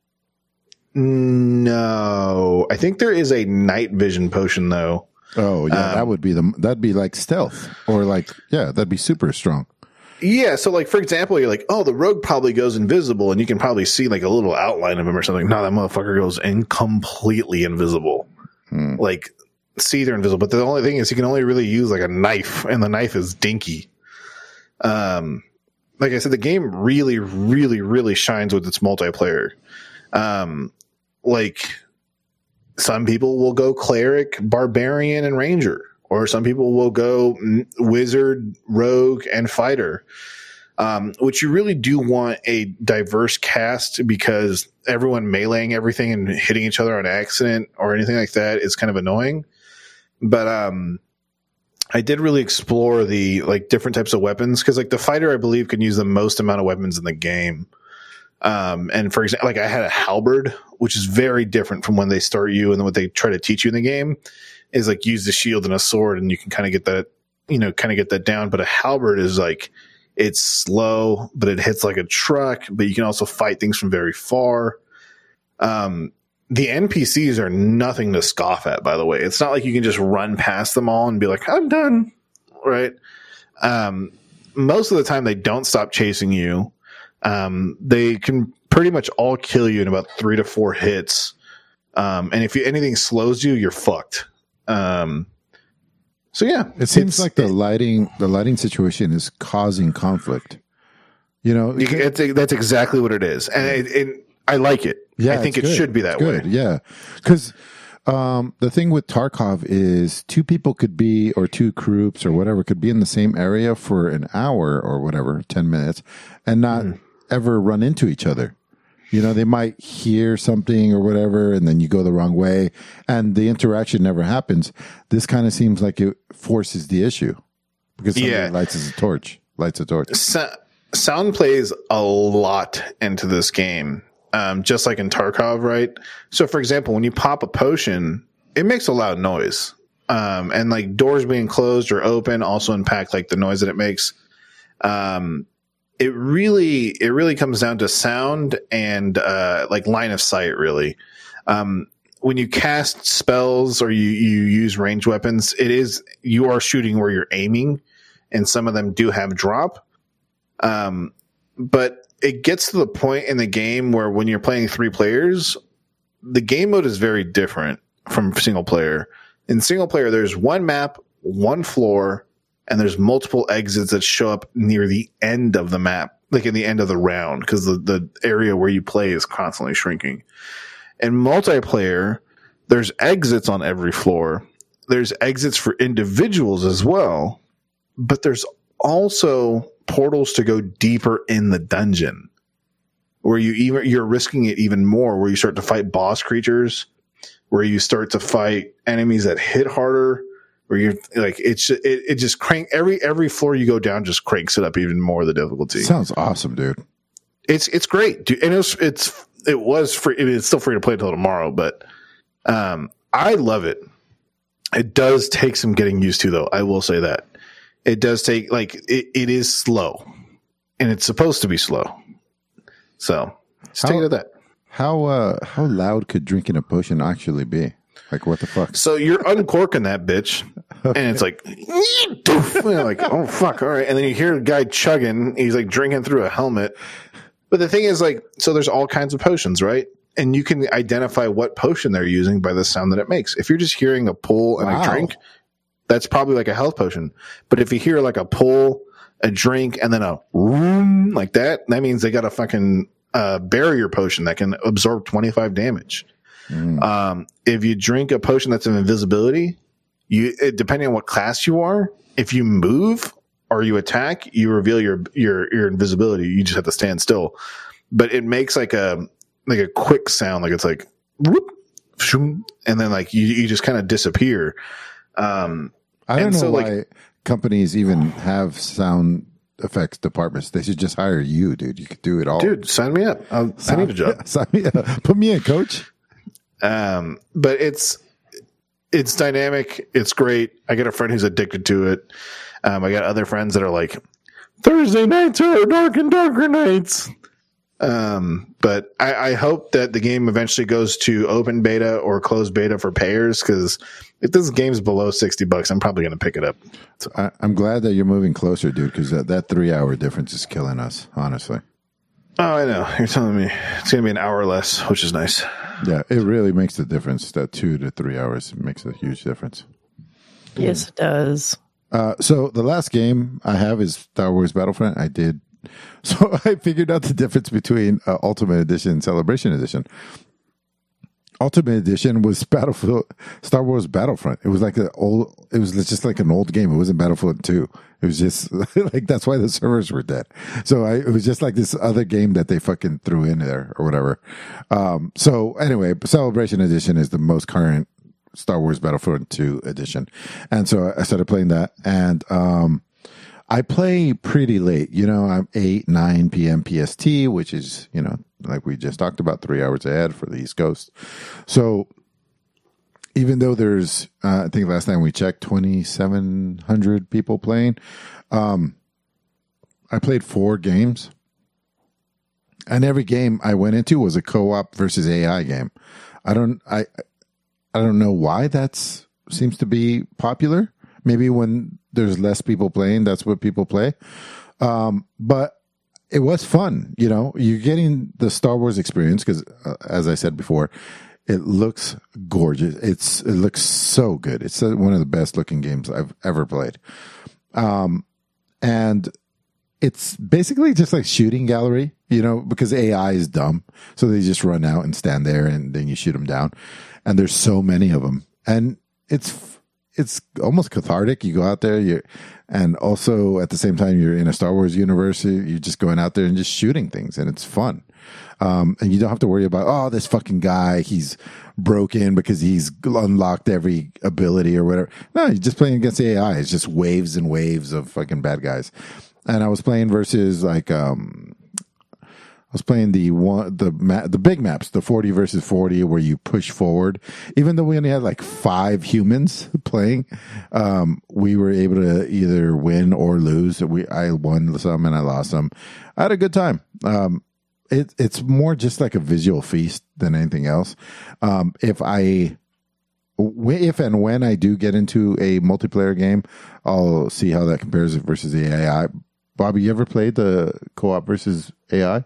no, I think there is a night vision potion though. Oh yeah, Um, that would be the that'd be like stealth or like yeah, that'd be super strong. Yeah, so like for example, you're like, oh, the rogue probably goes invisible, and you can probably see like a little outline of him or something. No, that motherfucker goes in completely invisible. Like, see, they're invisible. But the only thing is, you can only really use like a knife, and the knife is dinky. Um, like I said, the game really, really, really shines with its multiplayer. Um, like some people will go cleric, barbarian, and ranger, or some people will go wizard, rogue, and fighter. Um, which you really do want a diverse cast because everyone meleeing everything and hitting each other on accident or anything like that is kind of annoying. But um, I did really explore the like different types of weapons because like the fighter I believe can use the most amount of weapons in the game. Um, and for example, like I had a halberd, which is very different from when they start you and what they try to teach you in the game is like use the shield and a sword and you can kind of get that, you know, kind of get that down. But a halberd is like, it's slow, but it hits like a truck, but you can also fight things from very far. Um, the NPCs are nothing to scoff at, by the way. It's not like you can just run past them all and be like, I'm done. Right. Um, most of the time they don't stop chasing you. Um, they can pretty much all kill you in about three to four hits. Um, and if you, anything slows you, you're fucked. Um, so yeah, It seems like the lighting the lighting situation is causing conflict. You know, You can- it's, that's exactly what it is, and it, it, I like it. Yeah, I think it good. should be that way. good, Yeah, because um, the thing with Tarkov is two people could be, or two groups, or whatever, could be in the same area for an hour or whatever, ten minutes, and not Hmm. ever run into each other. You know, they might hear something or whatever, and then you go the wrong way, and the interaction never happens. This kind of seems like it forces the issue because somebody Yeah. lights a torch, lights a torch. So, sound plays a lot into this game, um, just like in Tarkov, right? So, for example, when you pop a potion, it makes a loud noise, um, and like doors being closed or open also impact like the noise that it makes. Um, it really, it really comes down to sound and uh, like line of sight, really. Um, when you cast spells or you, you use range weapons, it is you are shooting where you're aiming, and some of them do have drop. Um, but it gets to the point in the game where when you're playing three players, the game mode is very different from single player. In single player, there's one map, one floor, and there's multiple exits that show up near the end of the map, like in the end of the round, because the, the area where you play is constantly shrinking. In multiplayer, there's exits on every floor. There's exits for individuals as well, but there's also portals to go deeper in the dungeon where you even you're risking it even more where you start to fight boss creatures where you start to fight enemies that hit harder where you're like it's it, it just crank every every floor you go down just cranks it up even more the difficulty Sounds awesome, dude. it's it's great dude. and it's it's it was free I mean, it's still free to play until tomorrow but um i love it it does take some getting used to though i will say that it does take like it, it is slow and it's supposed to be slow so just take How- it at that How uh how loud could drinking a potion actually be? Like what the fuck? so you're uncorking that bitch and it's like. Like oh fuck all right and then you hear a guy chugging he's like drinking through a helmet but the thing is like so there's all kinds of potions right and you can identify what potion they're using by the sound that it makes if you're just hearing a pull and Wow. a drink that's probably like a health potion but if you hear like a pull a drink and then a room like that that means they got a fucking uh, barrier potion that can absorb 25 damage um, if you drink a potion that's an invisibility, you it, depending on what class you are, if you move or you attack, you reveal your your your invisibility. You just have to stand still. But it makes like a like a quick sound, like it's like whoop, shoom, and then like you you just kind of disappear. Um, I don't And know so, why like- companies even have sound effects departments. They should just hire you, dude. You could do it all. dude, sign me up. I'll, I need a job. Sign me up. Put me in, coach. Um, but it's it's dynamic. It's great. I got a friend who's addicted to it. Um, I got other friends that are like Thursday nights are dark and darker nights. Um, but I, I hope that the game eventually goes to open beta or closed beta for payers because if this game's below sixty bucks, I'm probably going to pick it up. I, I'm glad that you're moving closer, dude, because that, that three hour difference is killing us, honestly. Oh, I know. You're telling me it's going to be an hour less, which is nice. Yeah, it really makes the difference. That two to three hours makes a huge difference. Yes, it does. Uh, so the last game I have is Star Wars Battlefront. I did. So I figured out the difference between uh, Ultimate Edition and Celebration Edition. Ultimate Edition was Battlefield Star Wars Battlefront. It was like an old. It was just like an old game. It wasn't Battlefield Two. It was just like that's why the servers were dead. So I, it was just like this other game that they fucking threw in there or whatever. Um, so anyway, Celebration Edition is the most current Star Wars Battlefront 2 edition. And so I started playing that and um I play pretty late. You know, I'm 8, 9 p.m. PST, which is, you know, like we just talked about, three hours ahead for the East Coast. So even though there's, uh, I think last time we checked, 2,700 people playing, um, I played four games. And every game I went into was a co-op versus AI game. I don't, I, I don't know why that's seems to be popular. Maybe when there's less people playing, that's what people play. Um, but it was fun. You know, you're getting the Star Wars experience because, uh, as I said before, it looks gorgeous. It's it looks so good. It's uh, one of the best looking games I've ever played. Um, and it's basically just like shooting gallery, you know, because AI is dumb. So they just run out and stand there and then you shoot them down. And there's so many of them. And it's, it's almost cathartic. You go out there, you, and also at the same time, you're in a Star Wars universe. You're just going out there and just shooting things and it's fun. Um, and you don't have to worry about, oh, this fucking guy, he's broken because he's unlocked every ability or whatever. No, you're just playing against AI. It's just waves and waves of fucking bad guys. And I was playing versus like, um, I was playing the one, the the big maps, the 40 versus 40, where you push forward. Even though we only had like five humans playing, um, we were able to either win or lose. We, I won some and I lost some. I had a good time. Um, it, it's more just like a visual feast than anything else. Um, if I, if and when I do get into a multiplayer game, I'll see how that compares versus the AI. Bobby, you ever played the co-op versus AI?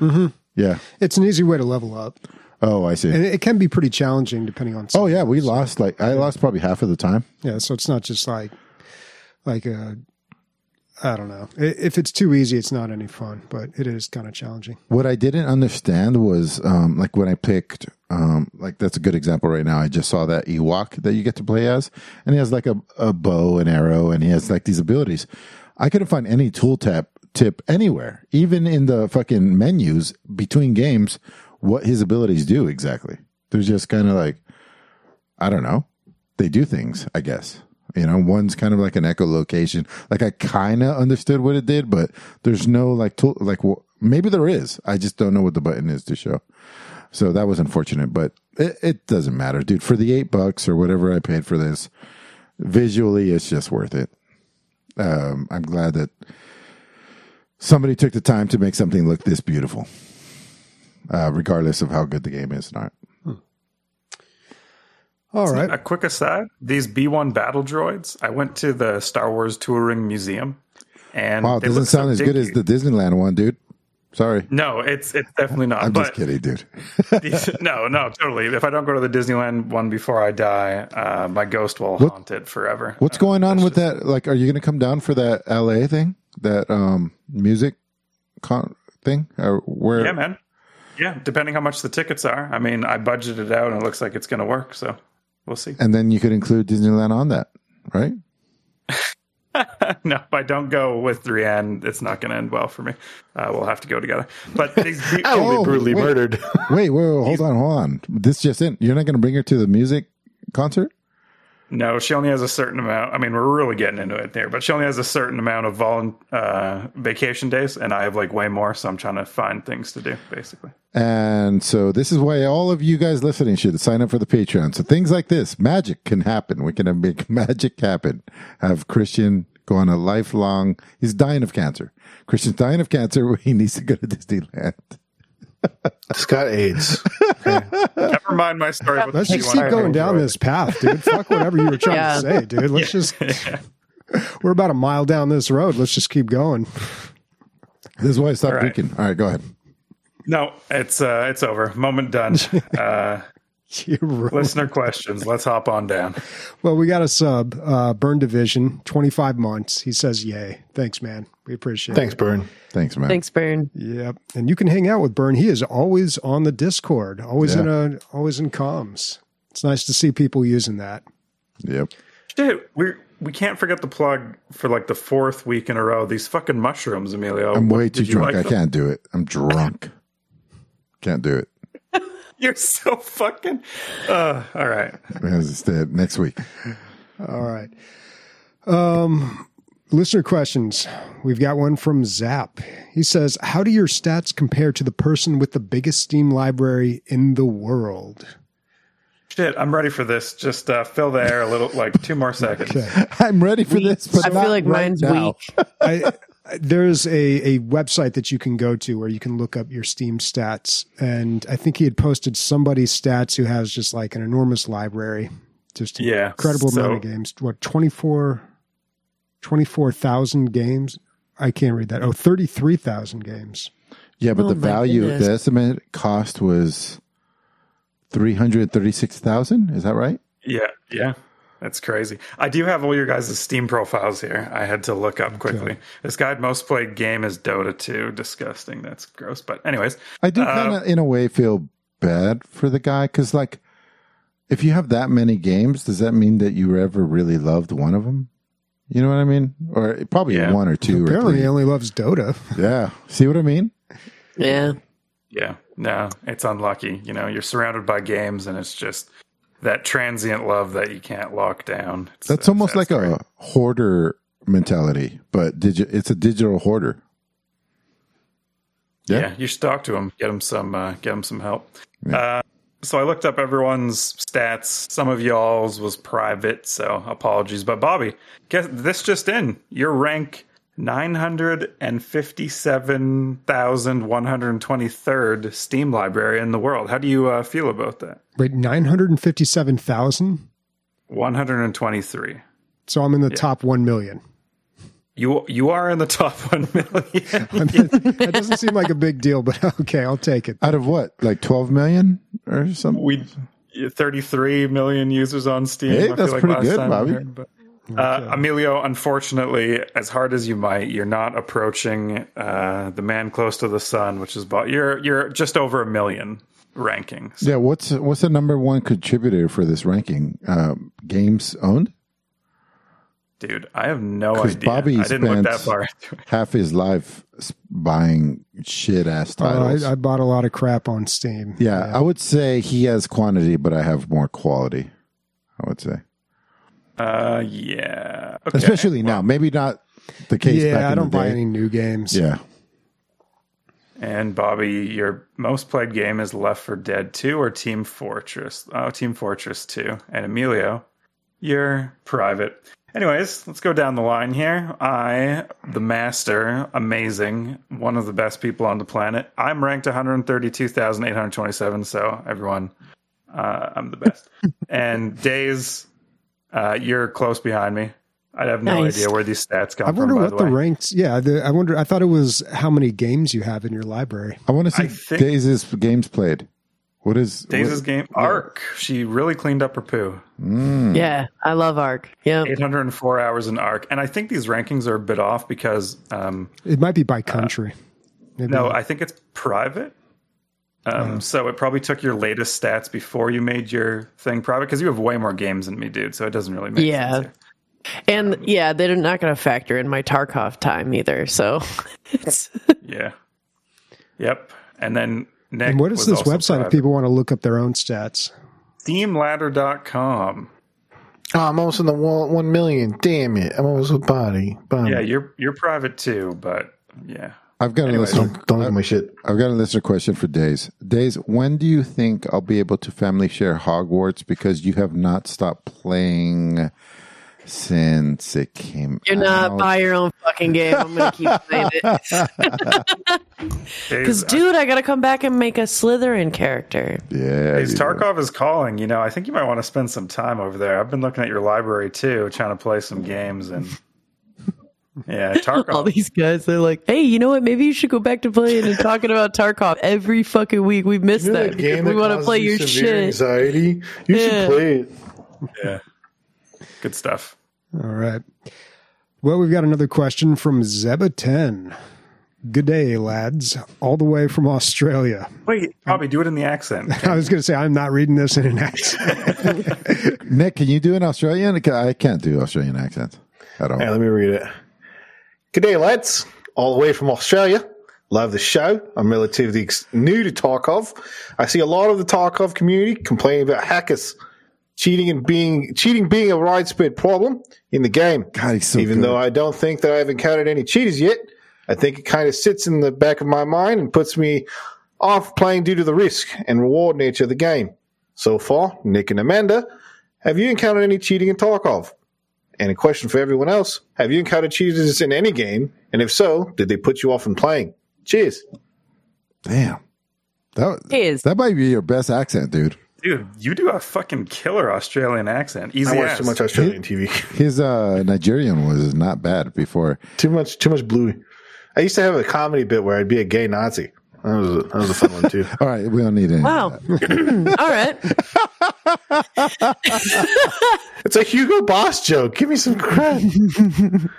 Mm-hmm. Yeah. It's an easy way to level up, Oh, I see. and it can be pretty challenging depending on. Oh yeah, we lost like I lost probably half of the time. yeah. So it's not just like like a. I don't know. If it's too easy, it's not any fun, but it is kind of challenging. What I didn't understand was um, like when I picked um, like that's a good example right now. I just saw that Ewok that you get to play as, and he has like a, a bow and arrow, and he has like these abilities. I couldn't find any tool tap tip anywhere, even in the fucking menus between games, what his abilities do exactly. They're just kind of like I don't know. They do things, I guess. You know, one's kind of like an echolocation. Like I kind of understood what it did, but there's no like tool. Like wh- maybe there is. I just don't know what the button is to show. So that was unfortunate, but it, it doesn't matter, dude. For the eight bucks or whatever I paid for this, visually, it's just worth it. Um, I'm glad that somebody took the time to make something look this beautiful, uh, regardless of how good the game is or not. All right. A quick aside: these B1 battle droids. I went to the Star Wars Touring Museum, and Wow, it doesn't look so sound as good as the Disneyland one, dude. Sorry. No, it's it's definitely not. I'm but just kidding, dude. these- no, no, totally. If I don't go to the Disneyland one before I die, uh, my ghost will What- haunt it forever. What's Uh, going on with just- that? Like, are you going to come down for that LA thing, that um music con- thing, or where? Yeah, man. Yeah, depending how much the tickets are. I mean, I budgeted it out, and it looks like it's going to work. So we'll see. And then you could include Disneyland on that, right? no, if I don't go with Brienne, it's not going to end well for me. Uh, we'll have to go together. But these, I will Oh, be brutally wait. murdered. Wait, wait, wait, hold on, hold on. This just in. You're not going to bring her to the music concert? No, she only has a certain amount. I mean, we're really getting into it there, but she only has a certain amount of volun uh, vacation days, and I have like way more. So I'm trying to find things to do, basically. And so this is why all of you guys listening should sign up for the Patreon. So things like this, magic can happen. We can make magic happen. Have Christian go on a lifelong, he's dying of cancer. Christian's dying of cancer. He needs to go to Disneyland. Just got AIDS. Never mind my story. About Let's the just keep going down this path, dude. Fuck whatever you were trying Yeah. to say, dude. Let's just. We're about a mile down this road. Let's just keep going. This is why I stopped All right. drinking. All right, go ahead. No, it's uh, it's over. Moment done. Uh, You're right. listener questions. Let's hop on down. Well, we got a sub, uh, Burn Division, 25 months. He says, yay. Thanks, man. We appreciate it. Thanks, it. Burn. Thanks, man. Thanks, Burn. Yep. And you can hang out with Burn. He is always on the Discord, always Yeah. in a, always in comms. It's nice to see people using that. Yep. Shit, we we can't forget the plug for like the fourth week in a row. These fucking mushrooms, Emilio. I'm way too drunk. like I them? can't do it. I'm drunk. can't do it. You're so fucking. Uh, all right. Because it's the next week. All right. Um, listener questions. We've got one from Zap. He says, How do your stats compare to the person with the biggest Steam library in the world? Shit, I'm ready for this. Just uh, fill the air a little, like two more seconds. I'm ready for this, but I not feel like right mine's now. weak. I, there's a, a website that you can go to where you can look up your Steam stats. And I think he had posted somebody's stats who has just like an enormous library, just Yeah, incredible so- amount of games. What, 24 24,000 games? I can't read that. Oh, 33,000 games. Yeah, but Oh the value, goodness. the estimate cost was three hundred thirty-six thousand. Is that right? Yeah, yeah. That's crazy. I do have all your guys' Steam profiles here. I had to look up quickly. This guy most played game is Dota 2. Disgusting. That's gross. But anyways, I do Uh, kind of, in a way, feel bad for the guy because, like, if you have that many games, does that mean that you ever really loved one of them? You know what I mean? Or probably Yeah. one or two or Apparently, three. he only loves Dota. Yeah. See what I mean? Yeah. yeah, no, it's unlucky. You know, you're surrounded by games and it's just that transient love that you can't lock down. It's- That's almost like a hoarder mentality, but digi- it's a digital hoarder. Yeah. Yeah. you should talk to him. Get him some. Uh, get him some help. Uh, so I looked up everyone's stats. Some of y'all's was private, so apologies. But Bobby, guess this just in: your rank nine hundred and fifty-seven thousand one hundred twenty-third Steam library in the world. How do you uh, feel about that? Wait, 957,000? One hundred and twenty-three. So I'm in the top 1 million. You you are in the top one million. I mean, that doesn't seem like a big deal, but okay, I'll take it. Out of what? Like 12 million or something? we 33 million users on Steam. Hey, I feel that's like pretty last good, time Bobby. heard, but- Uh, Emilio, unfortunately, as hard as you might, you're not approaching uh, the man close to the sun, which is about you're you're just over a million rankings. Yeah. What's what's the number one contributor for this ranking? Um, games owned? Dude, I have no idea. Bobby I didn't look that spent- far. Half his life buying shit ass Uh, titles. I, I bought a lot of crap on Steam. yeah, I would say he has quantity, but I have more quality. I would say, Uh, yeah. Okay. especially now. Maybe not the case. back Yeah, I in don't the buy day. any new games. Yeah, And Bobby, your most played game is Left for Dead 2 or Team Fortress? Oh, Team Fortress 2. And Emilio, you're private. Anyways, let's go down the line here. I, the master, amazing, one of the best people on the planet. I'm ranked 132,827, so everyone, uh, I'm the best. and Days, uh, you're close behind me. I have no Nice. idea where these stats come I wonder from. by what the, way. ranks. Yeah, the, I wonder. I thought it was how many games you have in your library. I want to see I think- Days' games played. What is Days' what- game, ARK. She really cleaned up her poo. Yeah. I love ARK. Yep. 804 hours in ARK and i think these rankings are a bit off because um It might be by country. Maybe no i think it's private um so it probably took your latest stats before you made your thing private because you have way more games than me dude so it doesn't really make Yeah. sense here. And yeah, they're not going to factor in my Tarkov time either. So it's Yeah. Yep. And then Nick. And what is this also website if people want to look up their own stats? Steamladder.com. Oh, I'm almost in the one, one million. Damn it! I'm almost with body. Bum. Yeah, you're you're private too, but yeah. I've got a Anyways. listener. Don't, don't look at my shit. I've got a listener question for Days. Days, when do you think I'll be able to family share Hogwarts? Because you have not stopped playing since it came. you're not out. buy your own fucking game. I'm going to keep playing it. Because, uh, dude, I got to come back and make a Slytherin character. Yeah, Days. Tarkov is calling. You know, I think you might want to spend some time over there. I've been looking at your library too, trying to play some games and. Yeah, All these guys, they're like, hey, you know what? Maybe you should go back to playing and talking about Tarkov every fucking week. We missed that. because we want to play your shit. Anxiety. You Yeah. should play it. Yeah, good stuff. All right. Well, we've got another question from Zeba10. Good day, lads. All the way from Australia. Wait, Bobby, do it in the accent. I was going to say, I'm not reading this in an accent. Nick, can you do an Australian? I can't do Australian accents at all. Hey, let me read it. Good day, lads. All the way from Australia. Love the show. I'm relatively new to Tarkov. I see a lot of the Tarkov community complaining about hackers cheating and being cheating being a widespread problem in the game. God, so Even good. though I don't think that I've encountered any cheaters yet, I think it kind of sits in the back of my mind and puts me off playing due to the risk and reward nature of the game. So far, Nick and Amanda, have you encountered any cheating in Tarkov? And a question for everyone else: Have you encountered cheaters in any game? And if so, did they put you off from playing? Cheers. Damn. That, Is. that might be your best accent, dude. Dude, you do a fucking killer Australian accent. Easy I watch as. too much Australian TV. His uh, Nigerian was not bad before. too much, too much bluey. I used to have a comedy bit where I'd be a gay Nazi. That was a, that was a fun one too. All right, we don't need any. Wow. All right. It's a Hugo Boss joke. Give me some credit.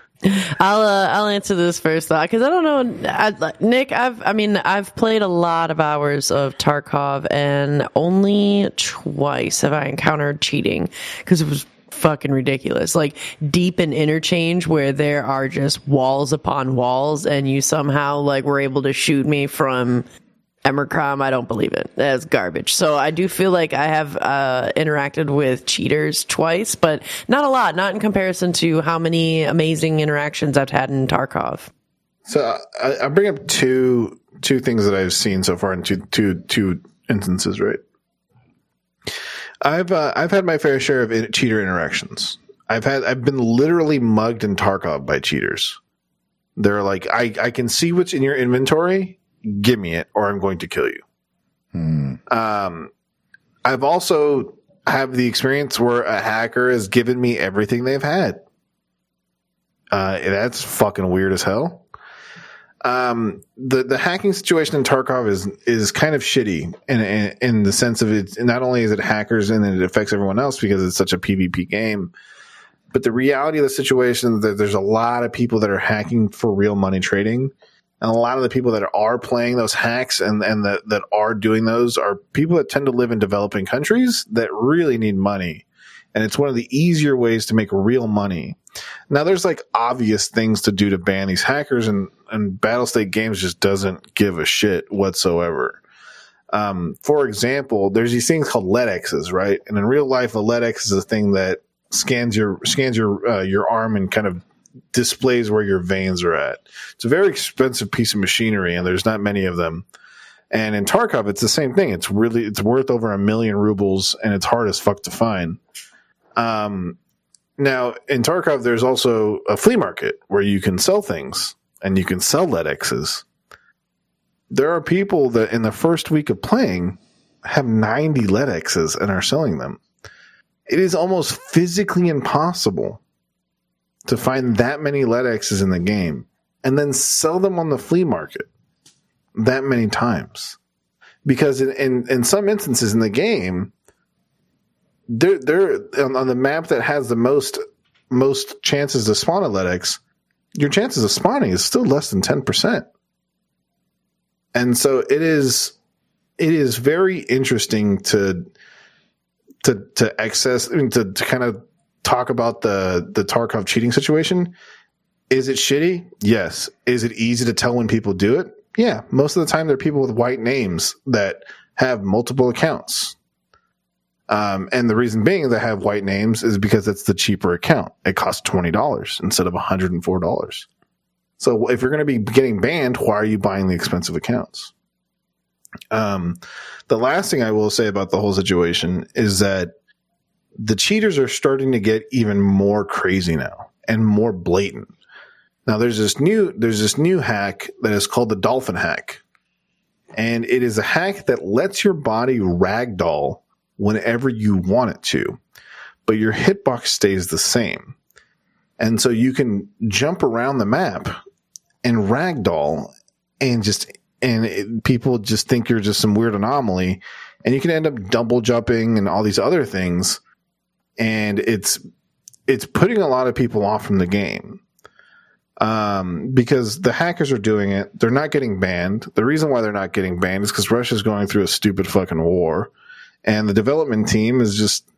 I'll uh, I'll answer this first though, because I don't know, I, Nick. I've I mean I've played a lot of hours of Tarkov, and only twice have I encountered cheating because it was fucking ridiculous. Like deep in interchange where there are just walls upon walls, and you somehow like were able to shoot me from Emercom, I don't believe it. That's garbage. So I do feel like I have uh, interacted with cheaters twice, but not a lot. Not in comparison to how many amazing interactions I've had in Tarkov. So I, I bring up two two things that I've seen so far in two two two instances. Right. I've uh, I've had my fair share of in- cheater interactions. I've had I've been literally mugged in Tarkov by cheaters. They're like, I I can see what's in your inventory. Give me it, or I'm going to kill you. Um, I've also have the experience where a hacker has given me everything they've had. Uh, that's fucking weird as hell. Um, the the hacking situation in Tarkov is is kind of shitty in in, in the sense of it. Not only is it hackers and it affects everyone else because it's such a PvP game, but the reality of the situation that there's a lot of people that are hacking for real money trading. And a lot of the people that are playing those hacks and, and that, that are doing those are people that tend to live in developing countries that really need money. And it's one of the easier ways to make real money. Now there's like obvious things to do to ban these hackers and, and Battlestate Games just doesn't give a shit whatsoever. Um, for example, there's these things called LEDXs, right? And in real life, a LEDX is a thing that scans your, scans your, uh, your arm and kind of displays where your veins are at. It's a very expensive piece of machinery and there's not many of them. And in Tarkov, it's the same thing. It's really, it's worth over a million rubles and it's hard as fuck to find. Um, now in Tarkov, there's also a flea market where you can sell things and you can sell LEDXs. There are people that in the first week of playing have 90 LEDXs and are selling them. It is almost physically impossible to find that many LEDXs in the game and then sell them on the flea market that many times. Because in, in, in some instances in the game, they're, they're on, the map that has the most most chances to spawn a LEDX, your chances of spawning is still less than 10%. And so it is it is very interesting to to to access I mean, to, to kind of talk about the the Tarkov cheating situation. Is it shitty? Yes. Is it easy to tell when people do it? Yeah. Most of the time, they're people with white names that have multiple accounts. Um, and the reason being they have white names is because it's the cheaper account. It costs twenty dollars instead of one hundred and four dollars. So if you're going to be getting banned, why are you buying the expensive accounts? Um, the last thing I will say about the whole situation is that the cheaters are starting to get even more crazy now and more blatant. Now there's this new there's this new hack that is called the dolphin hack. And it is a hack that lets your body ragdoll whenever you want it to, but your hitbox stays the same. And so you can jump around the map and ragdoll and just and it, people just think you're just some weird anomaly and you can end up double jumping and all these other things and it's it's putting a lot of people off from the game um, because the hackers are doing it. They're not getting banned. The reason why they're not getting banned is because Russia's going through a stupid fucking war, and the development team is just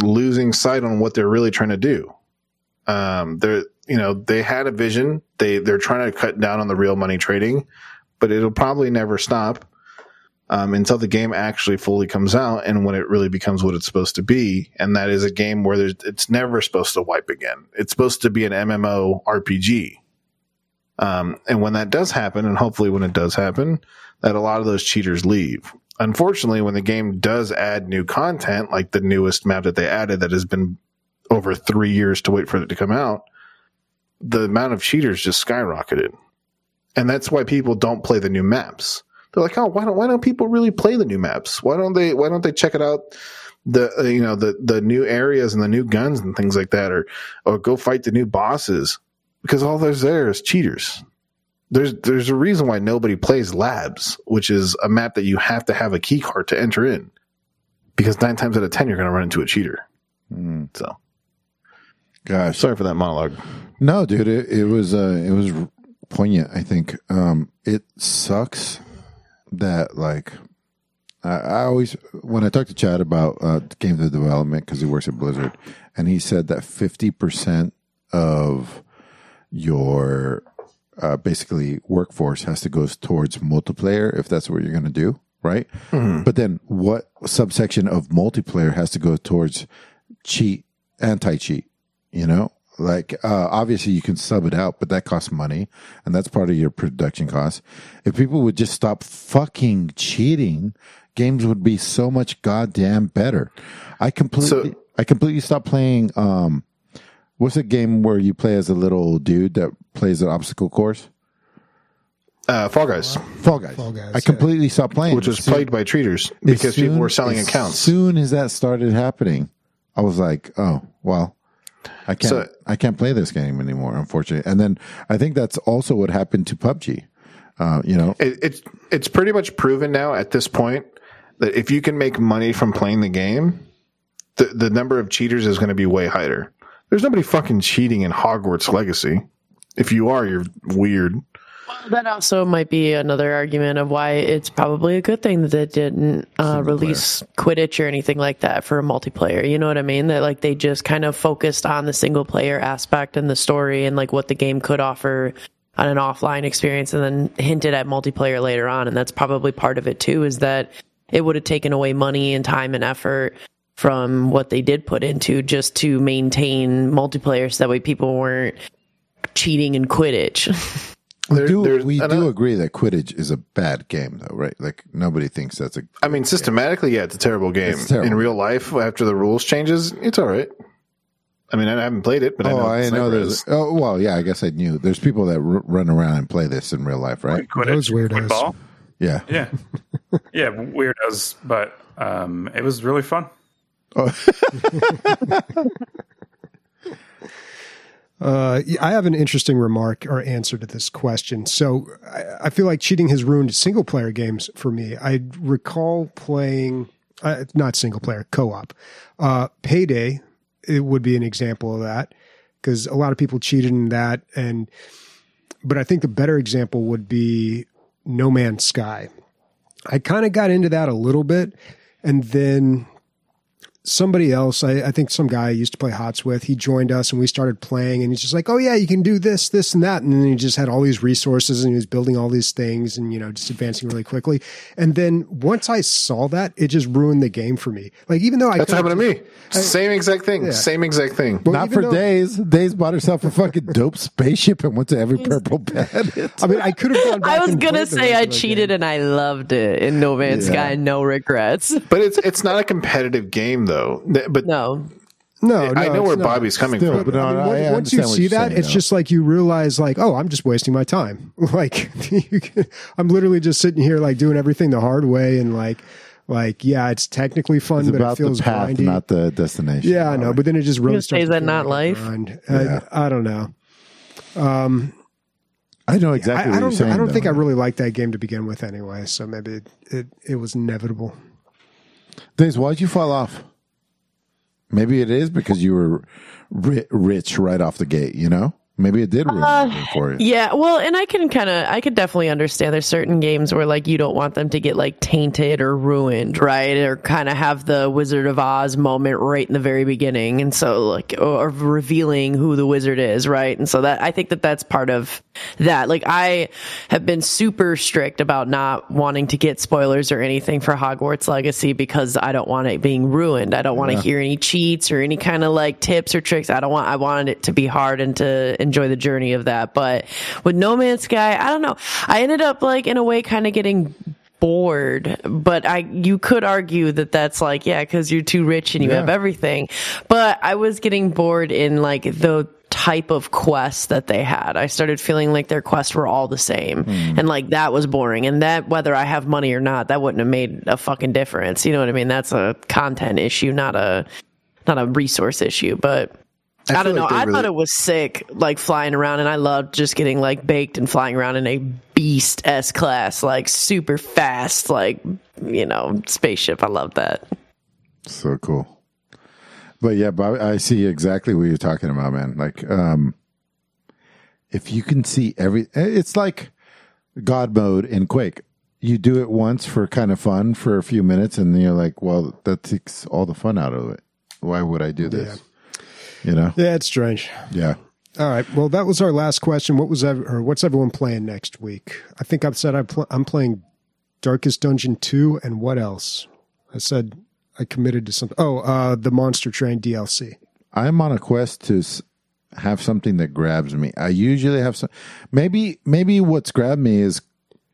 losing sight on what they're really trying to do. Um, they're you know they had a vision. They they're trying to cut down on the real money trading, but it'll probably never stop um, until the game actually fully comes out and when it really becomes what it's supposed to be. And that is a game where there's, it's never supposed to wipe again. It's supposed to be an MMO RPG. Um, and when that does happen, and hopefully when it does happen, that a lot of those cheaters leave. Unfortunately, when the game does add new content, like the newest map that they added that has been over three years to wait for it to come out, the amount of cheaters just skyrocketed. And that's why people don't play the new maps. They're like, oh, why don't why don't people really play the new maps? Why don't they why don't they check it out? The uh, you know the the new areas and the new guns and things like that, or or go fight the new bosses because all there's there is cheaters. There's there's a reason why nobody plays Labs, which is a map that you have to have a key card to enter in, because nine times out of ten you're going to run into a cheater. Mm. So, Gosh, sorry for that monologue. no, dude, it, it was uh, it was poignant. I think um, it sucks that like I, always when I talk to Chad about uh, game development because he works at Blizzard, and he said that fifty percent of your uh, basically workforce has to go towards multiplayer if that's what you're going to do, right? But then what subsection of multiplayer has to go towards cheat, anti cheat? You know, like uh, obviously you can sub it out, but that costs money, and that's part of your production costs. If people would just stop fucking cheating, games would be so much goddamn better. I completely, So- I completely stopped playing. Um, what's a game where you play as a little dude that plays an obstacle course? Uh, Fall Guys, Fall Guys. Fall Guys, I completely stopped playing, which was As soon- plagued by cheaters as because people soon- were selling as accounts. soon as that started happening, I was like, "Oh, well, I can't, So- I can't play this game anymore." Unfortunately, and then I think that's also what happened to PUBG. Uh, you know, it, it's it's pretty much proven now at this point that if you can make money from playing the game, the the number of cheaters is going to be way higher. There's nobody fucking cheating in Hogwarts Legacy. If you are, you're weird. Well, That also might be another argument of why it's probably a good thing that they didn't uh, release Quidditch or anything like that for a multiplayer. You know what I mean? That like they just kind of focused on the single player aspect and the story and like what the game could offer on an offline experience and then hinted at multiplayer later on. And that's probably part of it too, is that it would have taken away money and time and effort from what they did put into just to maintain multiplayer so that way people weren't cheating in Quidditch. we There- do there's we do agree that Quidditch is a bad game, though, right? Like nobody thinks that's a. I mean, systematically, yeah, it's a terrible game. It's terrible. In real life, after the rules changes, it's all right. I mean, I haven't played it, but I Oh, know, I know. There's. Oh, well, yeah. I guess I knew. There's people that r- run around and play this in real life, right? Quidditch, Those weirdos. football. Yeah. Yeah, yeah, weirdos, but um, it was really fun. Uh, I have an interesting remark or answer to this question. So I, I feel like cheating has ruined single player games for me. I recall playing, uh, not single player, co op. Uh, Payday, it would be an example of that because a lot of people cheated in that. And, but I think the better example would be No Man's Sky. I kind of got into that a little bit and then somebody else, I, I think some guy I used to play HOTS with, he joined us and we started playing and he's just like, oh yeah, you can do this, this and that. And then he just had all these resources and he was building all these things and, you know, just advancing really quickly. And then once I saw that, it just ruined the game for me. Like, even though I, That's happened to me. Same exact thing. Yeah. Same exact thing. Well, Not for though- days. Days bought herself a fucking dope spaceship and went to every purple planet. I mean, I could have gone back I was gonna say I cheated game. and I loved it in No Man's Yeah. Sky. No regrets. But it's it's not a competitive game though. Th- But No. No, no, I know where not. Bobby's coming Still, from. but no, I mean, I once- once you see that, saying, it's though. just like you realize, like, oh, I'm just wasting my time. Like, can, I'm literally just sitting here, like, doing everything the hard way, and like, like, yeah, it's technically fun, It's but it about the feels path, grindy. not the destination. yeah, I know, but then it just really starts is that not life? Yeah. I, I don't know. Um, I know exactly I, I what you're don't. saying. I don't think though. I really liked that game to begin with, anyway. So maybe it it, it was inevitable. Days, why'd you fall off? Maybe it is because you were ri- rich right off the gate. You know, maybe it did ruin Uh, it for you. Yeah, well, and I can kind of, I could definitely understand. There's certain games where like you don't want them to get like tainted or ruined, right? Or kind of have the Wizard of Oz moment right in the very beginning, and so like or revealing who the wizard is, right? And so that I think that that's part of that. Like I have been super strict about not wanting to get spoilers or anything for Hogwarts Legacy because I don't want it being ruined. I don't want to hear any cheats or any kind of like tips or tricks. I don't want. I wanted it to be hard and to enjoy the journey of that. But with No Man's Sky, I don't know. I ended up like in a way kind of getting bored. But i you could argue that that's like yeah because you're too rich and you Yeah. have everything. But i was getting bored in like the type of quests that they had. I started feeling like their quests were all the same. Hmm. And like that was boring. And that whether i have money or not that wouldn't have made a fucking difference. You know what i mean? That's a content issue not a not a resource issue. But I, feel don't know. like I really- thought it was sick, like flying around, and I loved just getting like baked and flying around in a beast S class, like super fast, like you know, spaceship. I love that. So cool. But yeah, but I see exactly what you're talking about, man. Like, um, if you can see every, it's like God mode in Quake. You do it once for kind of fun for a few minutes, and then you're like, well, that takes all the fun out of it. Why would I do this? You know? Yeah, it's strange. Yeah. All right. Well, that was our last question. What was ev- or what's everyone playing next week? I think I've said I pl- I'm playing Darkest Dungeon two, and what else? I said I committed to something. Oh, uh, the Monster Train DLC. I'm on a quest to s- have something that grabs me. I usually have some. Maybe maybe what's grabbed me is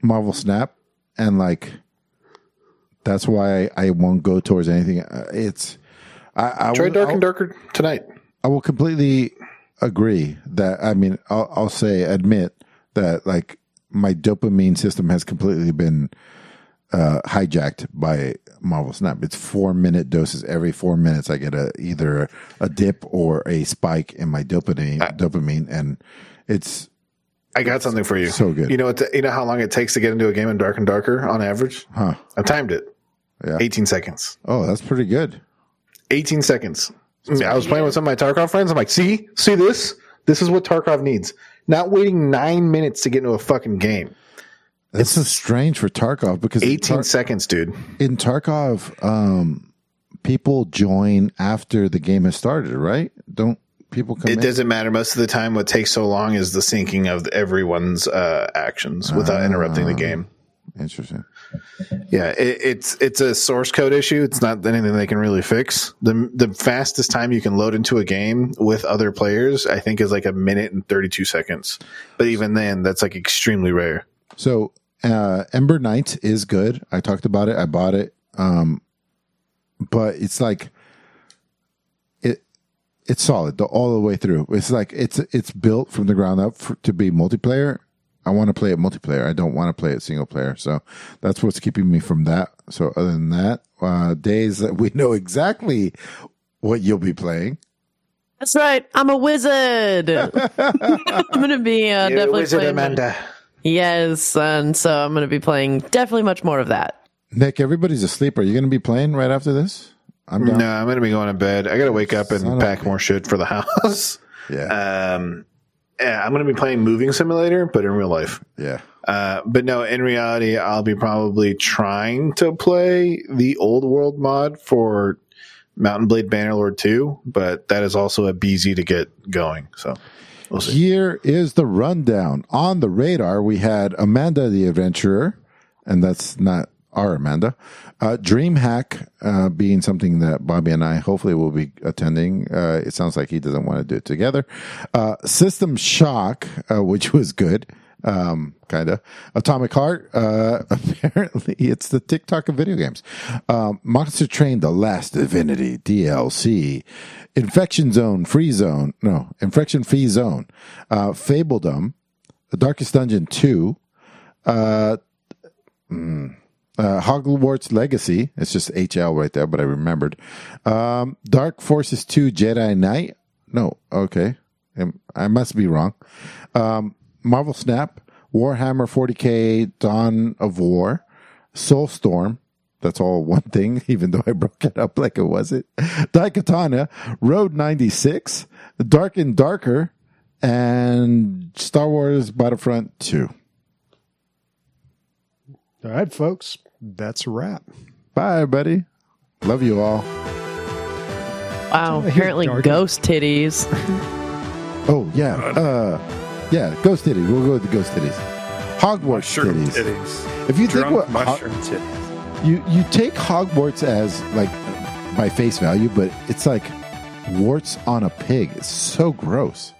Marvel Snap, and like that's why I, I won't go towards anything. Uh, It's I, I Try will, Dark I'll- and Darker tonight. I will completely agree that I mean I'll, I'll say admit that like my dopamine system has completely been uh, hijacked by Marvel Snap. It's four minute doses. Every four minutes, I get a either a dip or a spike in my dopamine. dopamine, and it's I got something for you. So good. You know what? You know how long it takes to get into a game in Dark and Darker on average? huh. I timed it. Yeah. 18 seconds. Oh, that's pretty good. 18 seconds. I was playing with some of my Tarkov friends. I'm like, see, see this? This is what Tarkov needs. Not waiting nine minutes to get into a fucking game. This is strange for Tarkov because 18 Tar- seconds, dude. in Tarkov, um, people join after the game has started, right? Don't people come It in? doesn't matter. Most of the time, what takes so long is the syncing of everyone's uh, actions without interrupting the game. Interesting. Yeah, it, it's it's a source code issue. It's not anything they can really fix. the The fastest time you can load into a game with other players, I think, is like a minute and thirty two seconds. But even then, that's like extremely rare. So uh, Ember Knight is good. I talked about it. I bought it. Um, but it's like it it's solid the, all the way through. It's like it's it's built from the ground up for, to be multiplayer. I want to play it multiplayer. I don't want to play it single player. So that's what's keeping me from that. So other than that, uh, days that we know exactly what you'll be playing. That's right. I'm a wizard. I'm gonna be uh, definitely playing. Yes, and so I'm gonna be playing definitely much more of that. Nick, everybody's asleep. Are you going to be playing right after this? I'm down. No, I'm gonna be going to bed. I gotta wake up and Son pack a- more shit for the house. Yeah, Um, yeah, I'm gonna be playing Moving Simulator, but in real life. yeah. Uh, but no, in reality, I'll be probably trying to play the old world mod for Mount and Blade Bannerlord 2, but that is also a BZ to get going. So we'll see. Here is the rundown. On the radar, we had Amanda the Adventurer, and that's not our Amanda. Uh, DreamHack uh, being something that Bobby and I hopefully will be attending. Uh, it sounds like he doesn't want to do it together. Uh, System Shock, uh, which was good. Um, kind of Atomic Heart. Uh, apparently, it's the TikTok of video games. Um, Monster Train: The Last Divinity DLC, Infection Zone, Free Zone. No, Infection Free Zone. Fabledom, The Darkest Dungeon Two. Mm, uh, Hogwarts Legacy. It's just HL right there, but I remembered. Um, Dark Forces 2 Jedi Knight. No, okay. Um, I must be wrong. Um, Marvel Snap, Warhammer 40k Dawn of War, Soulstorm. That's all one thing, even though I broke it up like it wasn't. Daikatana, Road 96, Dark and Darker, and Star Wars Battlefront 2. All right, folks, that's a wrap. Bye, buddy. Love you all. Wow, apparently dark. ghost titties. Oh yeah, uh, yeah. Ghost titties. We'll go with the ghost titties. Hogwarts Mushroom titties. titties. If you think what mushroom titties. you you take Hogwarts as like by face value, but it's like warts on a pig. It's so gross.